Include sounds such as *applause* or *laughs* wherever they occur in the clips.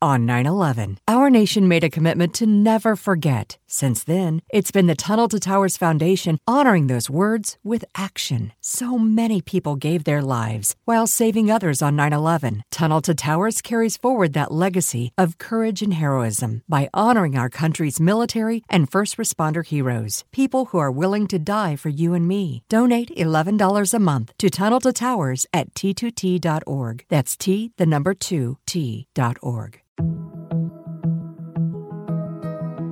on 9 11. Our nation made a commitment to never forget. Since then, it's been the Tunnel to Towers Foundation honoring those words with action. So many people gave their lives while saving others on 9 11. Tunnel to Towers carries forward that legacy of courage and heroism by honoring our country's military and first responder heroes, people who are willing to die for you and me. Donate $11 a month to Tunnel to Towers at t2t.org. That's T, the number 2, T.org.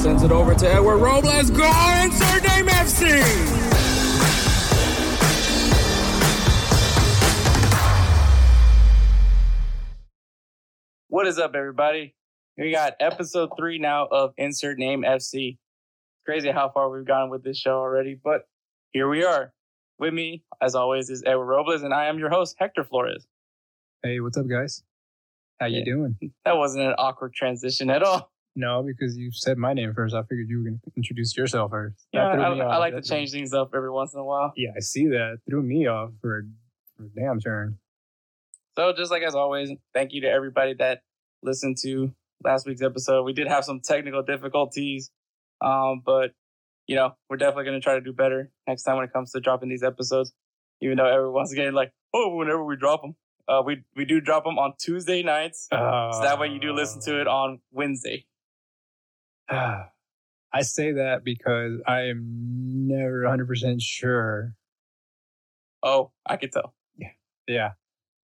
Sends it over to Edward Robles. Go insert name FC. What is up, everybody? We got episode three now of Insert Name FC. Crazy how far we've gone with this show already, but here we are. With me, as always, is Edward Robles, and I am your host, Hector Flores. Hey, what's up, guys? How you doing? That wasn't an awkward transition at all. No, because you said my name first. I figured you were going to introduce yourself first. Yeah, I, I, like to change things up every once in a while. Yeah, I see that. Threw me off for a, for a damn turn. So, just like as always, thank you to everybody that listened to last week's episode. We did have some technical difficulties, um, but you know we're definitely going to try to do better next time when it comes to dropping these episodes. Even though everyone's getting like, oh, whenever we drop them, uh, we we do drop them on Tuesday nights, uh, so that way you do listen to it on Wednesday. *sighs* I say that because I am never 100% sure. Oh, I could tell. Yeah. Yeah.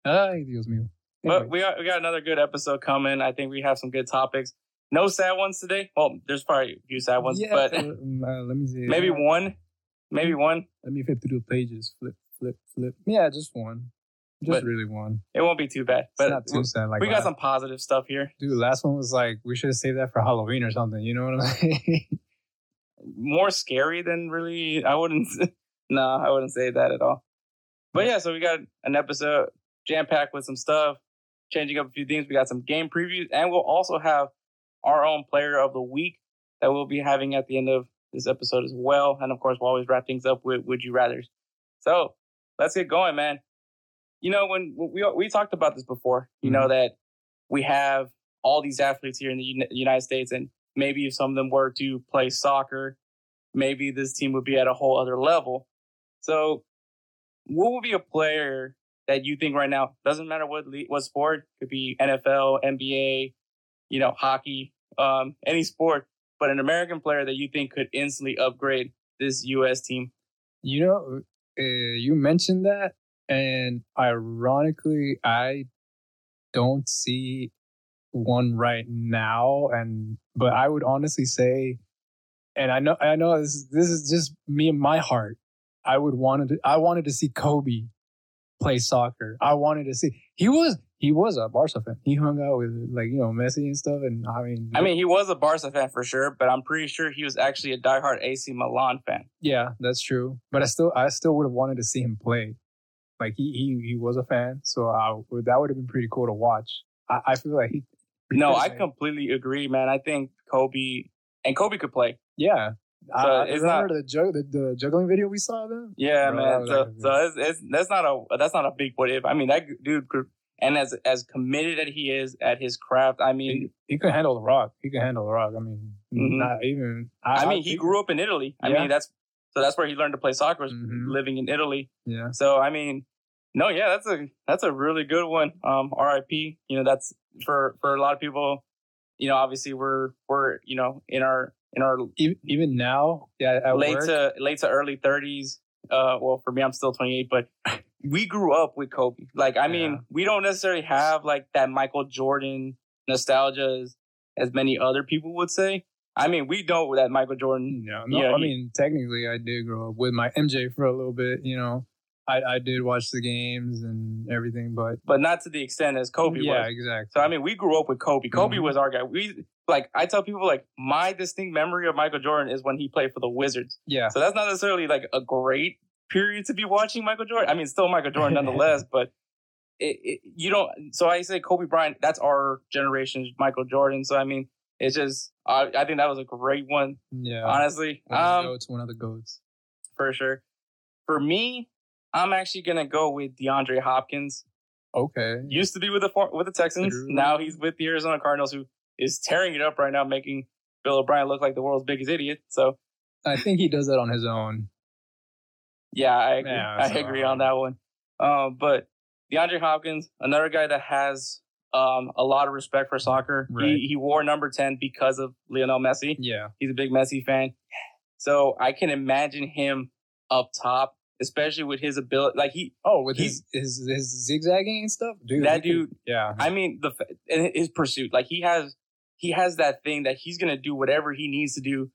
Ay, Dios mío. But we got, we got another good episode coming. I think we have some good topics. No sad ones today. Well, there's probably a few sad ones, yeah, but uh, let me see. Maybe one. Maybe one. Let me flip through the pages. Flip, flip, flip. Yeah, just one. Just but really one. It won't be too bad. But it's not too sad. Like we got uh, some positive stuff here. Dude, last one was like we should have saved that for Halloween or something. You know what I'm saying? *laughs* More scary than really. I wouldn't. *laughs* no, I wouldn't say that at all. But yeah, so we got an episode jam packed with some stuff, changing up a few things. We got some game previews, and we'll also have our own player of the week that we'll be having at the end of this episode as well. And of course, we'll always wrap things up with Would You Rather's. So let's get going, man you know, when we we talked about this before, you mm-hmm. know that we have all these athletes here in the United States, and maybe if some of them were to play soccer, maybe this team would be at a whole other level. So, what would be a player that you think right now doesn't matter what what sport could be NFL, NBA, you know, hockey, um, any sport, but an American player that you think could instantly upgrade this U.S. team? You know, uh, you mentioned that, and ironically, I don't see one right now. And but I would honestly say, and I know I know this this is just me and my heart. I would wanted to I wanted to see Kobe play soccer. I wanted to see he was he was a Barca fan. He hung out with like you know Messi and stuff, and I mean, I mean, he was a Barca fan for sure, but I'm pretty sure he was actually a diehard AC Milan fan. Yeah, that's true. But I still I still would have wanted to see him play. Like he he he was a fan, so I, that would have been pretty cool to watch. I, I feel like he. No, I completely agree, man. I think Kobe and Kobe could play. Yeah, so uh, it's not the, jug, the, the juggling video we saw then. Yeah, Bro, man. So, so it's, it's, that's not a that's not a big what if. I mean, that dude and as as committed as he is at his craft, I mean, he, he could handle the rock. He could handle the rock. I mean, Mhm. Not even. I, mean, he grew up in Italy. I Yeah. mean, that's so that's where he learned to play soccer, Mhm. living in Italy. Yeah. So I mean, no, yeah, that's a that's a really good one. Um, R.I.P. You know, that's for for a lot of people. You know, obviously we're we're you know in our in our Even, even now, yeah, at late work, to late to early thirties. Uh, well, for me, I'm still 28, but we grew up with Kobe. Like, I mean, we don't necessarily have like that Michael Jordan nostalgia as, as many other people would say. I mean, we know that Michael Jordan. No, no. Yeah, I he- mean, technically, I did grow up with my MJ for a little bit. You know, I I did watch the games and everything, but but not to the extent as Kobe yeah, was. exactly. So I mean, we grew up with Kobe. Kobe Mhm. was our guy. We like I tell people like my distinct memory of Michael Jordan is when he played for the Wizards. yeah, So that's not necessarily like a great period to be watching Michael Jordan. I mean, still Michael Jordan nonetheless, *laughs* but it, it, you don't. So I say Kobe Bryant. That's our generation's Michael Jordan. So I mean, it's just I, I think that was a great one. yeah. Honestly, one um, goats, one of the goats. for sure. For me, I'm actually gonna go with DeAndre Hopkins. Okay, used to be with the with the Texans. Now he's with the Arizona Cardinals, who is tearing it up right now, making Bill O'Brien look like the world's biggest idiot. So I think he does that on his own. yeah, I agree. Yeah, I agree on that one. Um, but DeAndre Hopkins, another guy that has um, a lot of respect for soccer. Right. He he wore number ten because of Lionel Messi. Yeah, He's a big Messi fan, so I can imagine him up top, especially with his ability. Like he, Oh, with He- his, his his zigzagging and stuff, dude. that he could- dude yeah, I mean, the fa- in his pursuit, like he has, he has that thing that he's gonna do whatever he needs to do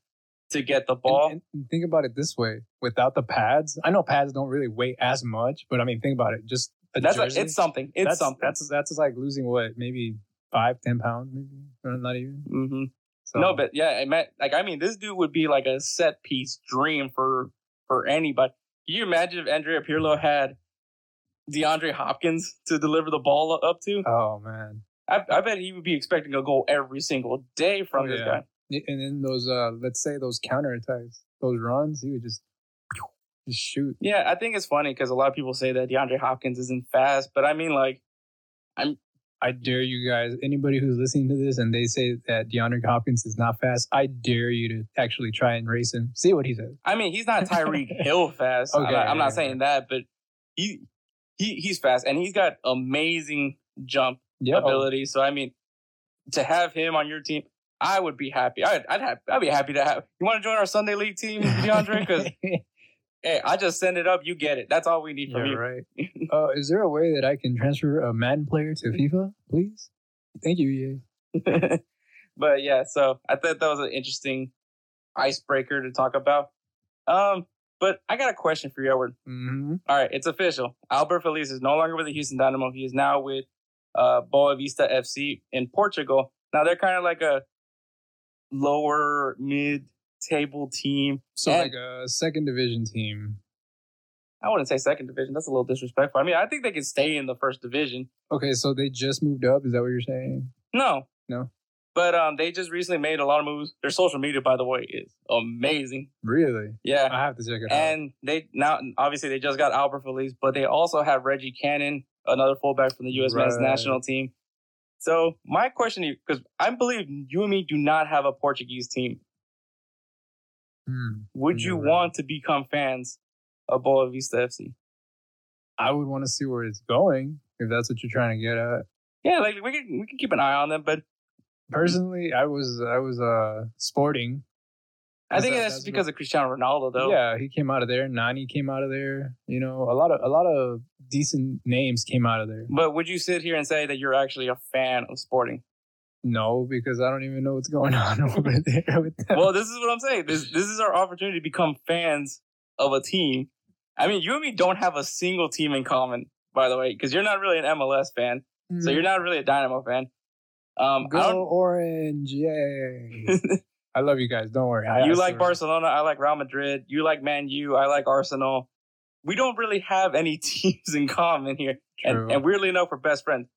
to get the ball. And, and think about it this way: without the pads, I know pads don't really weigh as much, but I mean, think about it. Just a that's like, jersey, it's something. It's that's, something. That's that's like losing what, maybe five, ten pounds, maybe or not even. Mm-hmm. So, No, but yeah, I meant like I mean, this dude would be like a set piece dream for for anybody. Can you imagine if Andrea Pirlo had DeAndre Hopkins to deliver the ball up to? oh man, I, I bet he would be expecting a goal every single day from Oh, this yeah. guy. and then those uh, let's say those counter attacks, those runs, he would just just shoot. Yeah, I think it's funny because a lot of people say that DeAndre Hopkins isn't fast, but I mean, like, I dare you guys, anybody who's listening to this and they say that DeAndre Hopkins is not fast, I dare you to actually try and race him. See what he says. I mean, he's not Tyreek *laughs* Hill fast. I'm Okay, not, I'm not saying that, but he he he's fast and he's got amazing jump Yeah. Oh. ability. So I mean, to have him on your team, I would be happy. I'd I'd, have, I'd be happy to have. You want to join our Sunday League team, *laughs* DeAndre? Because hey, I just send it up, you get it. That's all we need yeah, from you. right. *laughs* Uh, is there a way that I can transfer a Madden player to FIFA, please? Thank you, EA. *laughs* but yeah, so I thought that was an interesting icebreaker to talk about. Um, but I got a question for you, Edward. Mm-hmm. All right, it's official. Albert Feliz is no longer with the Houston Dynamo. He is now with uh, Boavista FC in Portugal. Now they're kind of like a lower mid table team. So And- like a second division team. I wouldn't say second division. That's a little disrespectful. I mean, I think they can stay in the first division. Okay, so they just moved up. Is that what you're saying? No, No. But um, they just recently made a lot of moves. Their social media, by the way, is amazing. Really? Yeah. I have to check it out. And they now obviously they just got Albert Feliz, but they also have Reggie Cannon, another fullback from the U.S. men's national team. So my question to you, because I believe you and me do not have a Portuguese team, Hmm. would you right. want to become fans of Boavista FC? I would want to see where it's going if that's what you're trying to get at. Yeah, like we can we can keep an eye on them, but Personally, I was I was uh sporting. I think That- that's, that's because of Cristiano Ronaldo, though. Yeah, he came out of there. Nani came out of there. You know, a lot of a lot of decent names came out of there. But would you sit here and say that you're actually a fan of Sporting? No, because I don't even know what's going *laughs* on over there with them. well, this is what I'm saying. This this is our opportunity to become fans of a team. I mean, you and me don't have a single team in common, by the way, because you're not really an MLS fan, so you're not really a Dynamo fan. Um, go orange, yay! *laughs* I love you guys. Don't worry. I, you like. Barcelona, I like Real Madrid. You like Man U, I like Arsenal. We don't really have any *laughs* teams in common here, True. and, and weirdly enough, we're best friends.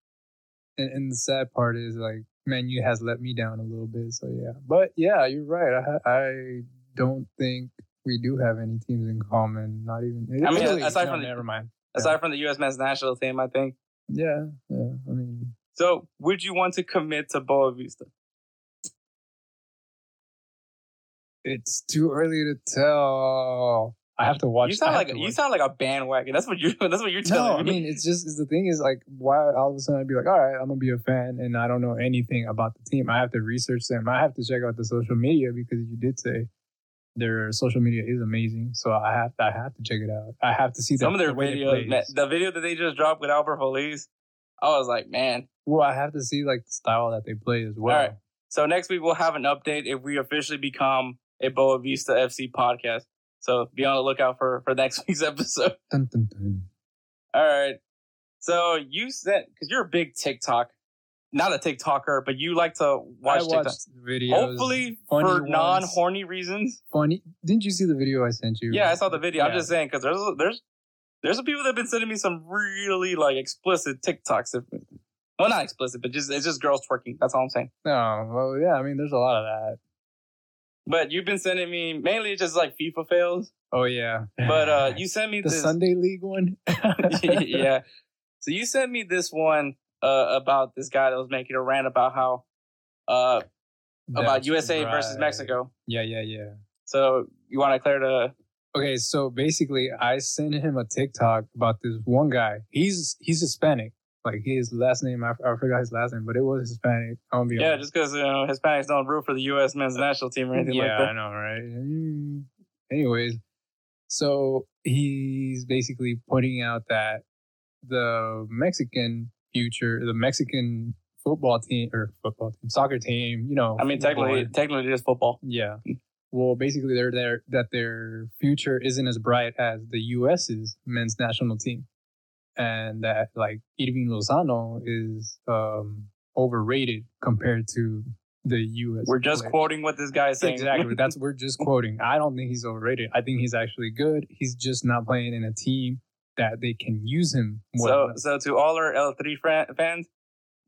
and, and the sad part is like Man U has let me down a little bit. So yeah, but yeah, you're right. I I don't think we do have any teams in common. Not even. I mean, Italy, aside no, from the- never mind. Aside from the U.S. men's national team, I think. Yeah, yeah. I mean, So, would you want to commit to Boavista? It's too early to tell. I have to watch. You sound like you sound like a bandwagon. That's what you. *laughs* That's what you're No, telling I mean it's just it's the thing is like why all of a sudden I'd be like, all right, I'm gonna be a fan and I don't know anything about the team. I have to research them. I have to check out the social media because you did say their social media is amazing. So I have to, I have to check it out. I have to see Some the, of their the videos, the video that they just dropped with Albert Feliz, I was like, man. Well, I have to see like the style that they play as well. All right. So next week we'll have an update if we officially become a Boavista FC podcast. So be on the lookout for for next *laughs* week's episode. Dun, dun, dun. All right. So you said because you're a big TikTok, not a TikToker, but you like to watch I TikTok. videos. Hopefully funny for non-horny reasons. funny. Didn't you see the video I sent you? Yeah, I saw the video. I'm just saying because there's there's there's some people that have been sending me some really like explicit TikToks. If- Well, not explicit, but just it's just girls twerking. That's all I'm saying. No, well, yeah. I mean, there's a lot of that. But you've been sending me mainly just like FIFA fails. Oh yeah. But uh *laughs* you sent me the this. Sunday League one. *laughs* *laughs* yeah. So you sent me this one uh, about this guy that was making a rant about how uh about That's USA versus. Mexico. Yeah, yeah, yeah. So you want to clear the Okay, so basically, I sent him a TikTok about this one guy. He's he's Hispanic. Like his last name, I, I forgot his last name, but it was Hispanic. I'm gonna be yeah, honest. just because you know Hispanics don't root for the U.S. men's national team or anything yeah, like that. Yeah, I know, right? Mm. Anyways, so he's basically pointing out that the Mexican future, the Mexican football team or football team, soccer team, you know. I mean, technically, technically, it is football. yeah. Well, basically, they're there that their future isn't as bright as the U.S.'s men's national team, and that like Hirving Lozano is um, overrated compared to the U.S. We're just players. quoting what this guy is saying. Exactly. That's *laughs* we're just quoting. I don't think he's overrated. I think he's actually good. He's just not playing in a team that they can use him. so, so to all our El Tri fran- fans,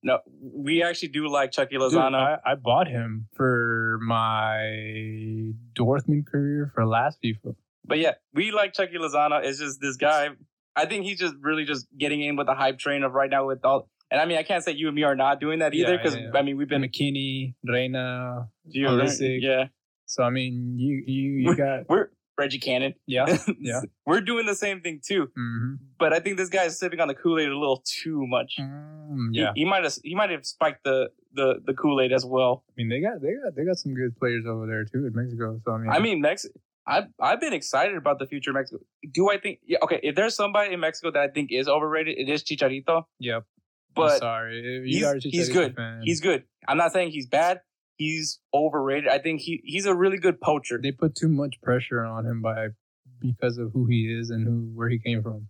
no, we actually do like Chucky Dude, Lozano. I, I bought him for my Dortmund career for last FIFA. But yeah, we like Chucky Lozano. It's just this guy. I think he's just really just getting in with the hype train of right now with all. And I mean, I can't say you and me are not doing that either Yeah, because yeah. I mean we've been. McKennie, Reyna. Pulisic. yeah, So I mean, you you you got we're Reggie Cannon. yeah *laughs* yeah. we're doing the same thing too. hmm But I think this guy is sipping on the Kool Aid a little too much. Mm, yeah. he, might have he might have spiked the the the Kool Aid as well. I mean, they got they got they got some good players over there too in Mexico. So I mean, I mean, Mex. I've I've been excited about the future of Mexico. Do I think? Yeah, okay. If there's somebody in Mexico that I think is overrated, it is Chicharito. yep. I'm But sorry, you he's- he's good. fan, he's good. I'm not saying he's bad. He's overrated. I think he he's a really good poacher. they put too much pressure on him by because of who he is and who where he came from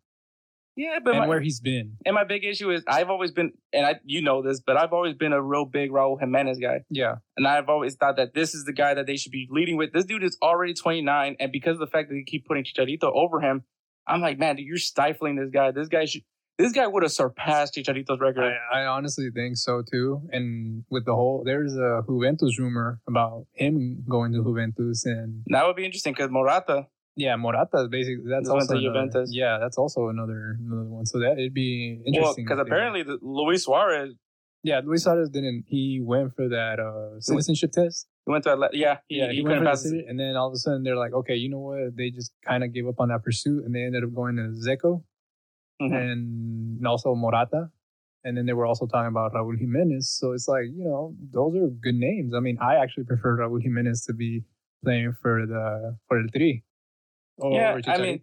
Yeah, but and my, where he's been. and my big issue is I've always been, and I you know this, but I've always been a real big Raul Jimenez guy, Yeah, and I've always thought that this is the guy that they should be leading with. This dude is already 29, and because of the fact that they keep putting Chicharito over him, I'm like, man, dude, you're stifling this guy. This guy should. This guy would have surpassed Chicharito's record. I, I honestly think so too. And with the whole, there's a Juventus rumor about him going to Juventus, and that would be interesting because Morata. Yeah, Morata is basically that's Went also another, Juventus. yeah, that's also another another one. So that it'd be Well, interesting because apparently the, Luis Suarez yeah, Luis Suarez didn't. He went for that uh, citizenship test. he went to Atla- yeah he, Yeah, he, he, went pass. city, and then all of a sudden they're like, okay, you know what? They just kind of gave up on that pursuit, and they ended up going to Dzeko Mhm. and also Morata. And then they were also talking about Raul Jimenez. So it's like, you know, those are good names. I mean, I actually prefer Raul Jimenez to be playing for the for the three. Over Yeah, I mean,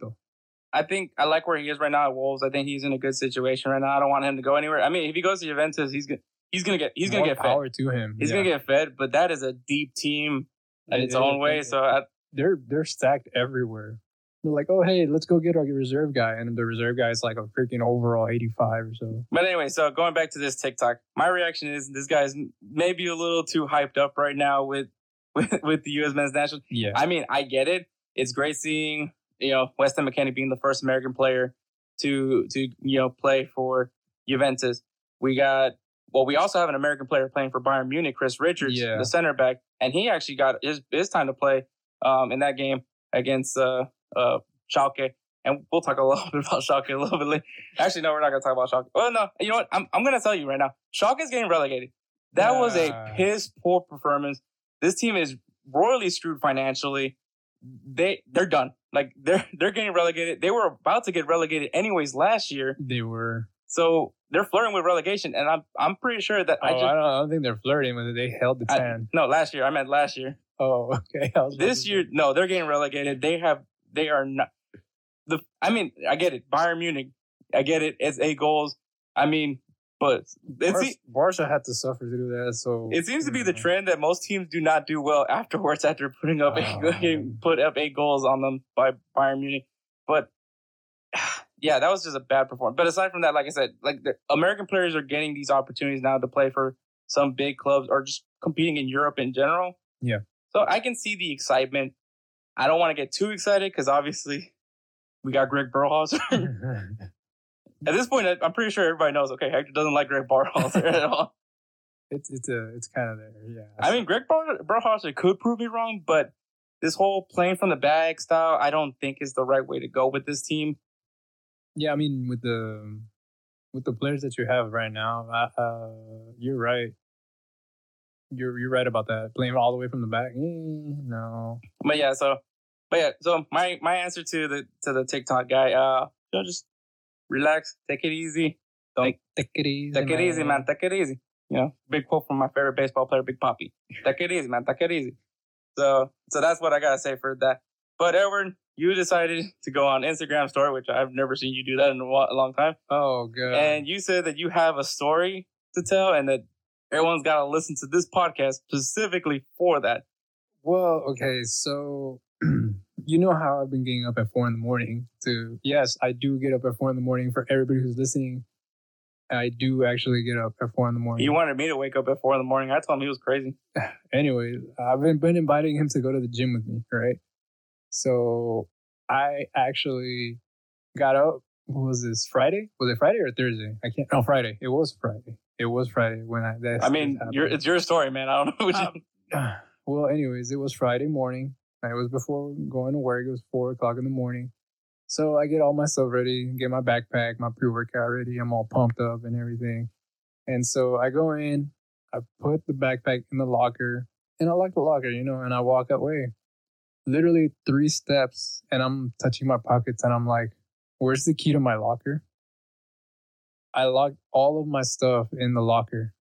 I think I like where he is right now at Wolves. I think he's in a good situation right now. I don't want him to go anywhere. I mean, if he goes to Juventus, he's gonna he's gonna get he's gonna More get fed. power to him. He's Yeah. gonna get fed, but that is a deep team in its It- own way. it- So I, they're they're stacked everywhere. They're like, oh hey, let's go get our reserve guy, and the reserve guy is like a freaking overall eighty five or so. but anyway, so going back to this TikTok, my reaction is this guy's maybe a little too hyped up right now with *laughs* with, with the U.S. men's national. Yeah, I mean, I get it. It's great seeing you know Weston McKennie being the first American player to to you know play for Juventus. We got well, we also have an American player playing for Bayern Munich, Chris Richards, Yeah. the center back, and he actually got his his time to play um, in that game against uh, uh, Schalke. And we'll talk a *laughs* little bit about Schalke a little bit later. Actually, no, we're not going to talk about Schalke. Well, no, you know what? I'm, I'm going to tell you right now. Schalke is getting relegated. That was a piss poor performance. This team is royally screwed financially. They they're done. Like they're *laughs* they're getting relegated. They were about to get relegated anyways last year. They were. So they're flirting with relegation, and I'm I'm pretty sure that Oh, I I, don't, I don't think they're flirting with it. They held the I- ten. no last year. I meant last year. oh, *laughs* okay. I This year, say- no, they're getting relegated. They have they are not the. I mean, I get it. Bayern Munich, I get it. It's eight goals. I mean, but it's Barca, Barca had to suffer to do that. So It seems to be the trend that most teams do not do well afterwards after putting up Oh, ah, getting put up eight goals on them by Bayern Munich. But *sighs* yeah, that was just a bad performance. But aside from that, like I said, like the American players are getting these opportunities now to play for some big clubs or just competing in Europe in general. Yeah. So I can see the excitement. I don't want to get too excited because obviously we got Greg Berhalter. *laughs* *laughs* At this point, I- I'm pretty sure everybody knows. Okay, Hector doesn't like Greg Berhalter *laughs* at all. it's it's a it's kind of there. Yeah. I mean, Greg Ber- Berhalter could prove me wrong, but this whole playing from the bag style, I don't think is the right way to go with this team. yeah. I mean, with the with the players that you have right now, uh, uh, you're right. You're you're right about that. Playing all the way from the back, eh, no. But yeah, so, but yeah, so my my answer to the to the TikTok guy, uh, you know, just relax, take it easy, don't Take, take it easy. take it easy, man, take it easy. You know, big quote from my favorite baseball player, Big Papi. Take it easy, man, take it easy. So, so that's what I gotta say for that. But Edward, you decided to go on Instagram story, which I've never seen you do that in a, wa- a long time. Oh god. and you said that you have a story to tell and that everyone's got to listen to this podcast specifically for that. Well, okay, so *clears throat* you know how I've been getting up at four in the morning to yes, I do get up at four in the morning for everybody who's listening. I do actually get up at four in the morning. He wanted me to wake up at four in the morning. I told him he was crazy. *sighs* anyway, I've been, been inviting him to go to the gym with me, right? So I actually got up. What was this Friday? Was it Friday or Thursday? I can't. No, Friday. It was Friday. It was Friday when I. I mean, it's your story, man. I don't know. What you, Um, *sighs* well, anyways, it was Friday morning. It was before going to work. It was four o'clock in the morning. So I get all my stuff ready, get my backpack, my pre-workout ready. I'm all pumped up and everything. And so I go in, I put the backpack in the locker, and I lock the locker, you know, and I walk away. Literally three steps, and I'm touching my pockets, and I'm like, "Where's the key to my locker?" I locked all of my stuff in the locker,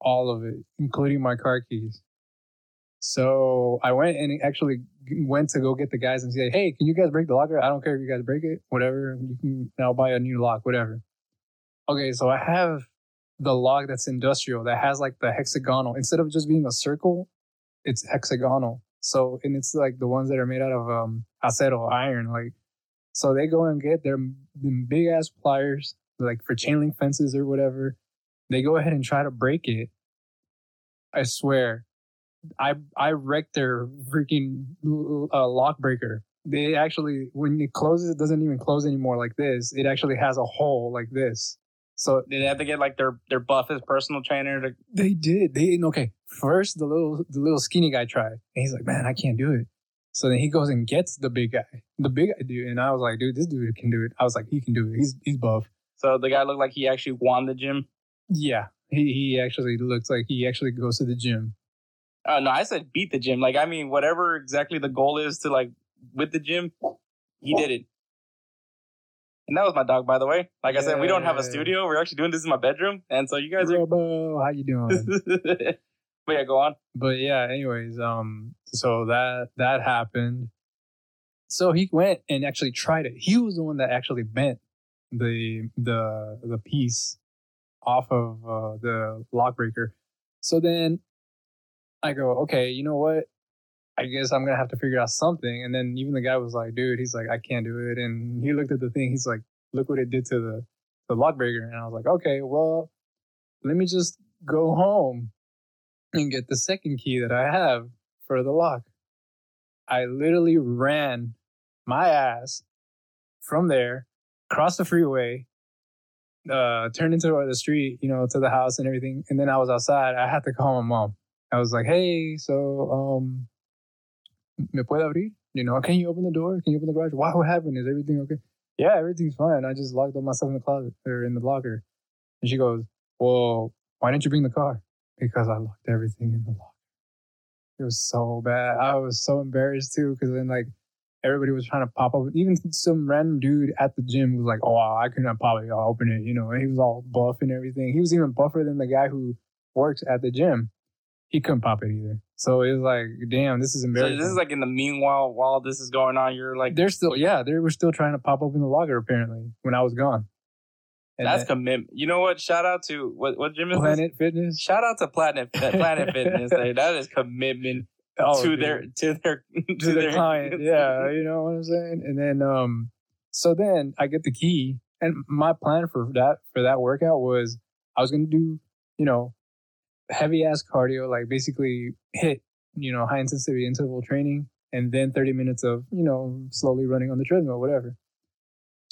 all of it, including my car keys. So I went and actually went to go get the guys and say, "Hey, can you guys break the locker? I don't care if you guys break it, whatever. You can. I'll buy a new lock, whatever." Okay, so I have the lock that's industrial that has like the hexagonal instead of just being a circle, it's hexagonal. So and it's like the ones that are made out of um acero iron, like. So they go and get their big ass pliers, like for chain link fences or whatever. They go ahead and try to break it. I swear, I I wrecked their freaking uh, lock breaker. They actually, when it closes, it doesn't even close anymore like this. It actually has a hole like this. So did they have to get like their their buffest personal trainer to? they did. They okay. First, the little the little skinny guy tried, and he's like, "Man, I can't do it." So then he goes and gets the big guy, the big guy dude, and I was like, "Dude, this dude can do it." I was like, "He can do it. He's he's buff." So the guy looked like he actually won the gym. Yeah, he he actually looks like he actually goes to the gym. Oh no, I said beat the gym. Like I mean, whatever exactly the goal is to like with the gym, he did it. And that was my dog, by the way. Like I said, we don't have a studio. We're actually doing this in my bedroom, and so you guys are. Robo, how you doing? *laughs* but yeah, go on. but yeah anyways um so that that happened so he went and actually tried it he was the one that actually bent the the the piece off of uh, the lock breaker so then i go okay you know what i guess i'm gonna have to figure out something and then even the guy was like dude he's like i can't do it and he looked at the thing he's like look what it did to the the lock breaker and i was like okay well let me just go home and get the second key that I have for the lock. I literally ran my ass from there, across the freeway, uh, turned into the street, you know, to the house and everything. And then I was outside. I had to call my mom. I was like, hey, so, um, ¿me puede abrir? You know, can you open the door? Can you open the garage? Why, what happened? Is everything okay? Yeah, everything's fine. I just locked all my stuff in the closet or in the locker. And she goes, well, why didn't you bring the car? Because I locked everything in the locker. It was so bad. I was so embarrassed too, because then like everybody was trying to pop up. Even some random dude at the gym was like, "Oh, I couldn't probably open it," you know. And he was all buff and everything. He was even buffer than the guy who works at the gym. He couldn't pop it either. So it was like, damn, this is So embarrassing. this is like in the meanwhile while this is going on, you're like they're still, yeah, they were still trying to pop open the locker apparently when I was gone. And that's commitment. You know what? Shout out to what what gym is this? Planet Fitness. Shout out to Planet Planet *laughs* Fitness. Like, that is commitment Oh, to dude. their to their *laughs* to, to the client. *laughs* Yeah, you know what I'm saying. And then, um, so then I get the key, and my plan for that for that workout was I was gonna do, you know, heavy ass cardio, like basically hit, you know, high intensity interval training, and then 30 minutes of, you know, slowly running on the treadmill, whatever.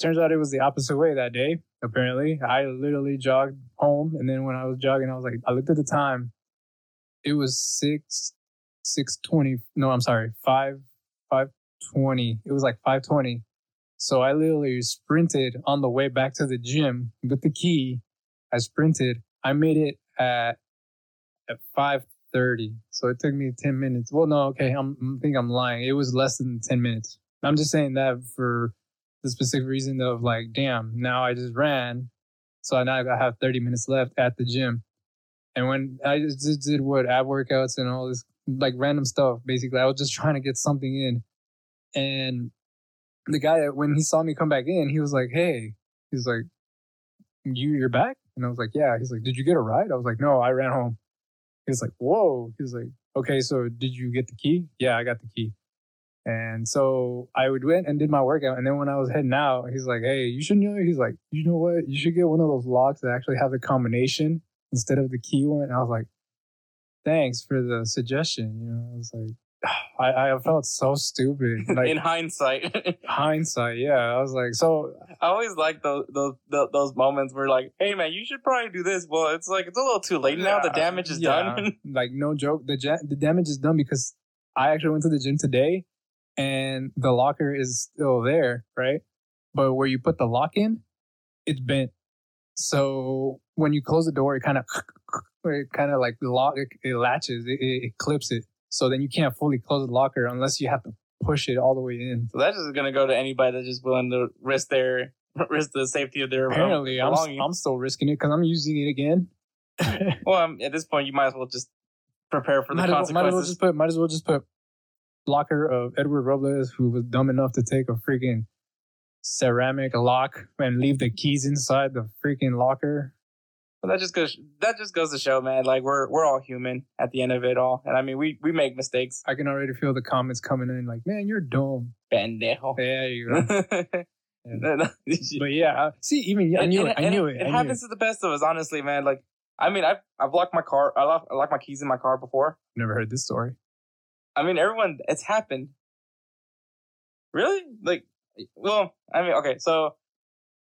Turns out it was the opposite way that day. Apparently, I literally jogged home, and then when I was jogging, I was like, I looked at the time. It was six six twenty. No, I'm sorry, five five twenty. It was like five twenty. So I literally sprinted on the way back to the gym with the key. I sprinted. I made it at at five thirty. So it took me ten minutes. Well, no, okay, I'm, I think I'm lying. It was less than ten minutes. I'm just saying that for the specific reason of like, damn, now I just ran, so now I have thirty minutes left at the gym. And when I just did what ab workouts and all this like random stuff, basically, I was just trying to get something in. And the guy when he saw me come back in, he was like, "Hey," he's like, "You you're back?" And I was like, "Yeah." He's like, "Did you get a ride?" I was like, "No, I ran home." He's like, "Whoa!" He's like, "Okay, so did you get the key?" Yeah, I got the key. And so I would went and did my workout, and then when I was heading out, he's like, "Hey, you should know." He's like, "You know what? You should get one of those locks that actually have the combination instead of the key one." And I was like, "Thanks for the suggestion." You know, I was like, I, I felt so stupid. *laughs* Like in hindsight. *laughs* hindsight, yeah. I was like, so I always like those, those those moments where like, hey man, you should probably do this. Well, it's like it's a little too late now. The damage is yeah. done. *laughs* like no joke, the ja- the damage is done because I actually went to the gym today, and the locker is still there, right? But where you put the lock in, it's bent. So when you close the door, it kind of it kind of like lock it, it latches, it, it, it clips it. So then you can't fully close the locker unless you have to push it all the way in. So that's just gonna go to anybody that's just willing to risk their *laughs* risk the safety of their Apparently, I'm. I'm still risking it because I'm using it again. *laughs* *laughs* well, um, at this point, you might as well just prepare for the might, well, might as well consequences. just put might as well just put locker of Edward Robles, who was dumb enough to take a freaking ceramic lock and leave the keys inside the freaking locker. But that just goes that just goes to show, man. Like we're we're all human at the end of it all, and I mean we we make mistakes. I can already feel the comments coming in like, "Man, you're dumb." Pendejo. There you go. *laughs* No, no. but yeah, see, even I knew and- it. I knew it. I It knew happens to the best of us, honestly, man. Like, I mean, I've I've locked my car. I locked, I locked my keys in my car before. Never heard this story. I mean, everyone, it's happened. Really? Like, well, I mean, okay, so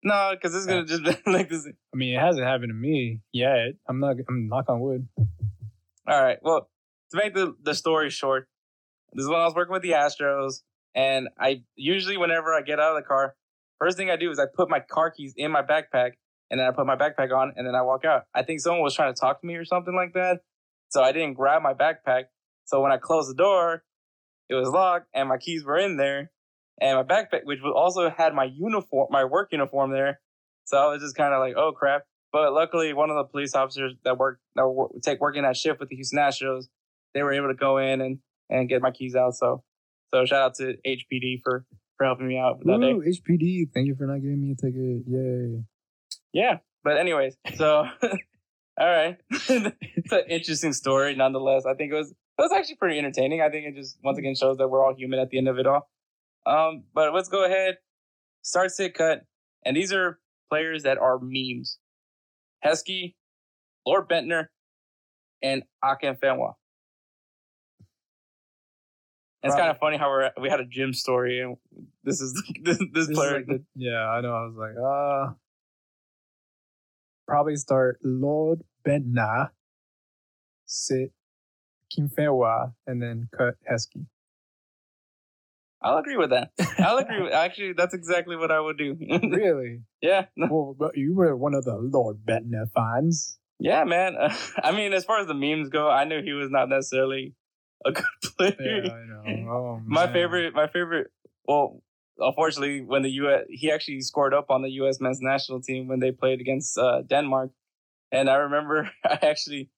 no, because it's gonna just *laughs* be like this. I mean, it hasn't happened to me yet. I'm not. I'm knock on wood. All right. Well, to make the, the story short, this is when I was working with the Astros, and I usually whenever I get out of the car, first thing I do is I put my car keys in my backpack, and then I put my backpack on, and then I walk out. I think someone was trying to talk to me or something like that, so I didn't grab my backpack. So when I closed the door, it was locked, and my keys were in there, and my backpack, which was also had my uniform, my work uniform there. So I was just kind of like, oh crap. But luckily, one of the police officers that work that were, take working that shift with the Houston Astros, they were able to go in and and get my keys out. So so shout out to HPD for for helping me out that day. Ooh, HPD. Thank you for not giving me a ticket. Yay. Yeah. But anyways, so *laughs* all right, *laughs* it's an interesting story nonetheless. I think it was it was actually pretty entertaining. I think it just once again shows that we're all human at the end of it all. Um, but let's go ahead, start sit cut, and these are players that are memes. Heskey, Lord Bendtner, and Akinfenwa. And It's kind of funny how we're we had a gym story, and this is *laughs* this, this, This is player. like the- yeah, I know. I was like, uh, probably start Lord Bendtner, sit Kim Kimfewa, and then cut Heskey. I'll agree with that. I'll *laughs* agree. With, actually, that's exactly what I would do. *laughs* really? yeah, *laughs* Well, but you were one of the Lord Bendtner fans. yeah, man. I mean, as far as the memes go, I knew he was not necessarily a good player. Yeah, I know. Oh, my favorite, my favorite. Well, unfortunately, when the U.S. he actually scored up on the U.S. men's national team when they played against uh, Denmark, and I remember I actually,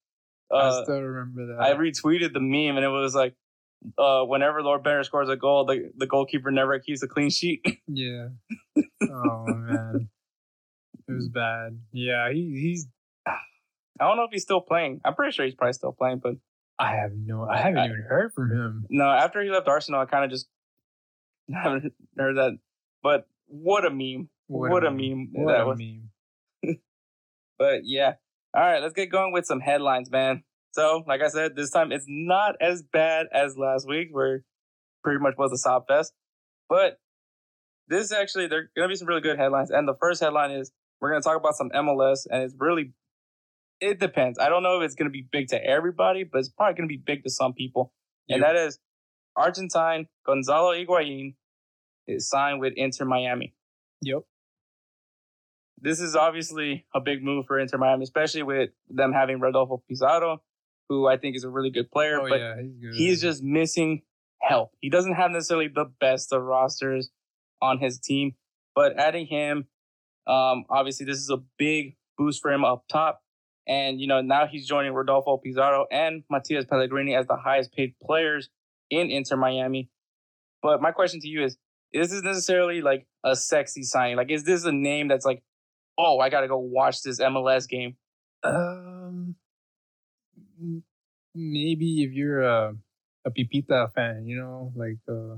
I uh, still remember that. I retweeted the meme, and it was like, uh, whenever Lord Bendtner scores a goal, the the goalkeeper never keeps a clean sheet. *laughs* yeah. oh man, it was bad. Yeah, he, he's. I don't know if he's still playing. I'm pretty sure he's probably still playing, but I have no. I haven't I- even heard from him. no, after he left Arsenal, I kind of just *laughs* haven't heard that. But what a meme! What, a meme! What that a was. meme. *laughs* But yeah. All right, let's get going with some headlines, man. So, like I said, this time it's not as bad as last week, where pretty much was a sob fest. But this actually, there are going to be some really good headlines. And the first headline is we're going to talk about some MLS, and it's really, it depends. I don't know if it's going to be big to everybody, but it's probably going to be big to some people. And that is Argentine Gonzalo Higuain is signed with Inter Miami Yep. this is obviously a big move for Inter Miami, especially with them having Rodolfo Pizarro, who I think is a really good player, Oh but yeah, he's good. he's just missing help. He doesn't have necessarily the best of rosters on his team, but adding him, um, obviously this is a big boost for him up top. And, you know, now he's joining Rodolfo Pizarro and Matias Pellegrini as the highest paid players in Inter Miami. But my question to you is, is this necessarily like a sexy signing? Like, is this a name that's like, oh, I got to go watch this MLS game? M- maybe if you're a a Pipita fan, you know, like uh,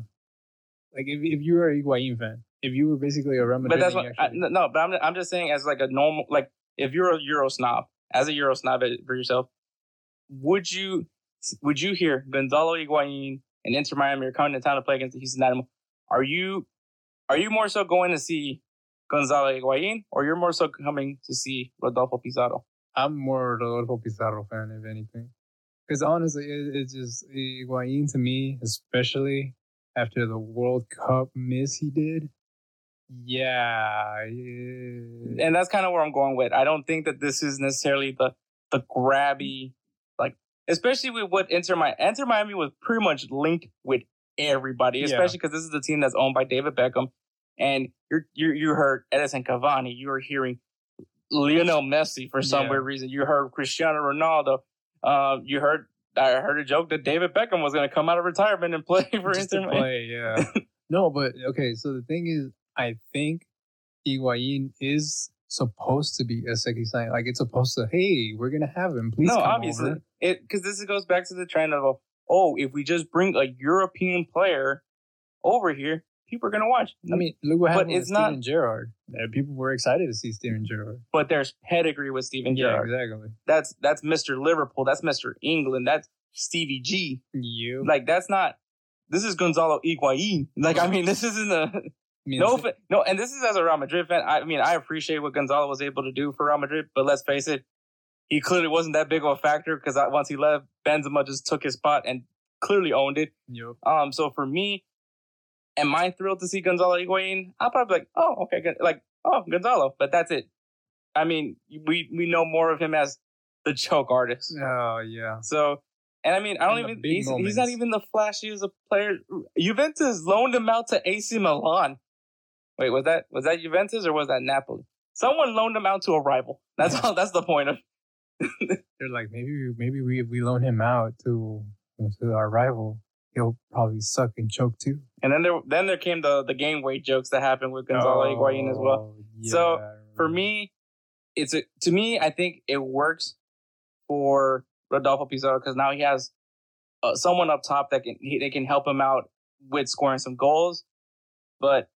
like if if you were a Higuain fan, if you were basically a Real But that's what, you I, no, but I'm, I'm just saying as like a normal, like if you're a Euro snob, as a Euro snob for yourself, would you, would you hear Gonzalo Higuain and Inter Miami are coming to town to play against the Houston Dynamo? Are you, are you more so going to see Gonzalo Higuain or you're more so coming to see Rodolfo Pizarro? I'm more a Rodolfo Pizarro fan, if anything. Because honestly, it, it's just Higuain to me, especially after the World Cup miss he did. Yeah, yeah. and that's kind of where I'm going with. I don't think that this is necessarily the the grabby, like especially with what Inter Miami. Inter Miami was pretty much linked with everybody, especially because this is the team that's owned by David Beckham, and you're you you heard Edinson Cavani, you were hearing Lionel Messi for some Yeah. weird reason, you heard Cristiano Ronaldo, uh, you heard. I heard a joke that David Beckham was going to come out of retirement and *laughs* play for just Inter play, yeah. *laughs* no, but okay. So the thing is, I think Higuain is supposed to be a sexy sign. Like it's supposed to. Hey, we're gonna have him. Please no, obviously, over. it because this goes back to the trend of oh, if we just bring a European player over here, people are gonna watch. I mean, look what But happened with it's not- Steven Gerrard. People were excited to see Steven Gerrard. but there's pedigree with Steven Gerrard. exactly. That's that's Mr. Liverpool. That's Mr. England. That's Stevie G. You. Like that's not. This is Gonzalo Higuain. Like I mean, *laughs* this isn't a I mean, no fa- no. And this is as a Real Madrid fan. I mean, I appreciate what Gonzalo was able to do for Real Madrid, but let's face it, he clearly wasn't that big of a factor because once he left, Benzema just took his spot and clearly owned it. Yup. Um, so for me, am I thrilled to see Gonzalo Higuain? I'll probably be like, oh, okay, good. like, oh, Gonzalo, but that's it. I mean, we we know more of him as the choke artist. Oh yeah. So, and I mean, I don't In even he's, he's not even the flashiest of players. Juventus loaned him out to AC Milan. Wait, was that was that Juventus or was that Napoli? Someone loaned him out to a rival. That's all. That's the point of. They're like maybe maybe we we loan him out to to our rival, he'll probably suck and choke too. And then there then there came the the game weight jokes that happened with Gonzalo Higuain as well. Oh, So, for me, it's a to me. I think it works for Rodolfo Pizarro because now he has uh, someone up top that can he, they can help him out with scoring some goals. But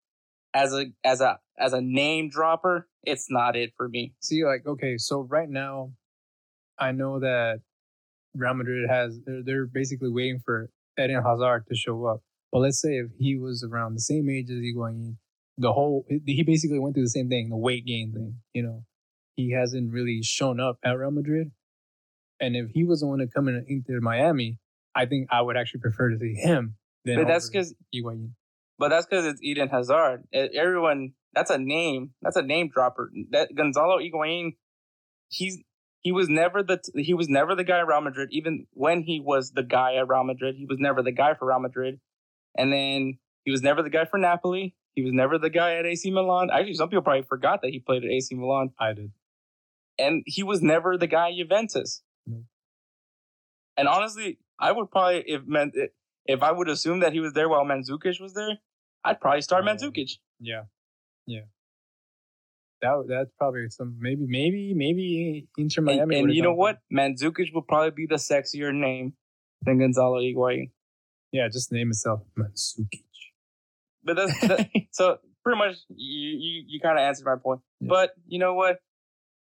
as a as a as a name dropper, it's not it for me. see like okay so right now i know that real madrid has they're, they're basically waiting for eden hazard to show up but let's say if he was around the same age as Higuain, the whole he basically went through the same thing the weight gain thing you know he hasn't really shown up at real madrid and if he was the one to come in inter miami i think i would actually prefer to see him than But that's because Higuain. but that's because it's Eden Hazard. Everyone that's a name. That's a name dropper. That Gonzalo Higuain, he's he was never the he was never the guy at Real Madrid. Even when he was the guy at Real Madrid, he was never the guy for Real Madrid. And then he was never the guy for Napoli. He was never the guy at AC Milan. Actually, some people probably forgot that he played at AC Milan. I did. And he was never the guy at Juventus. No. And honestly, I would probably if meant if I would assume that he was there while Mandzukic was there, I'd probably start Oh. Mandzukic. Yeah, yeah. That that's probably some maybe maybe maybe Inter Miami. And, and you know what? Mandzukic would probably be the sexier name than Gonzalo Higuain. Yeah, just name itself, Mandzukic. But that's *laughs* that, so pretty much you you, you kind of answered my point. Yeah. But you know what?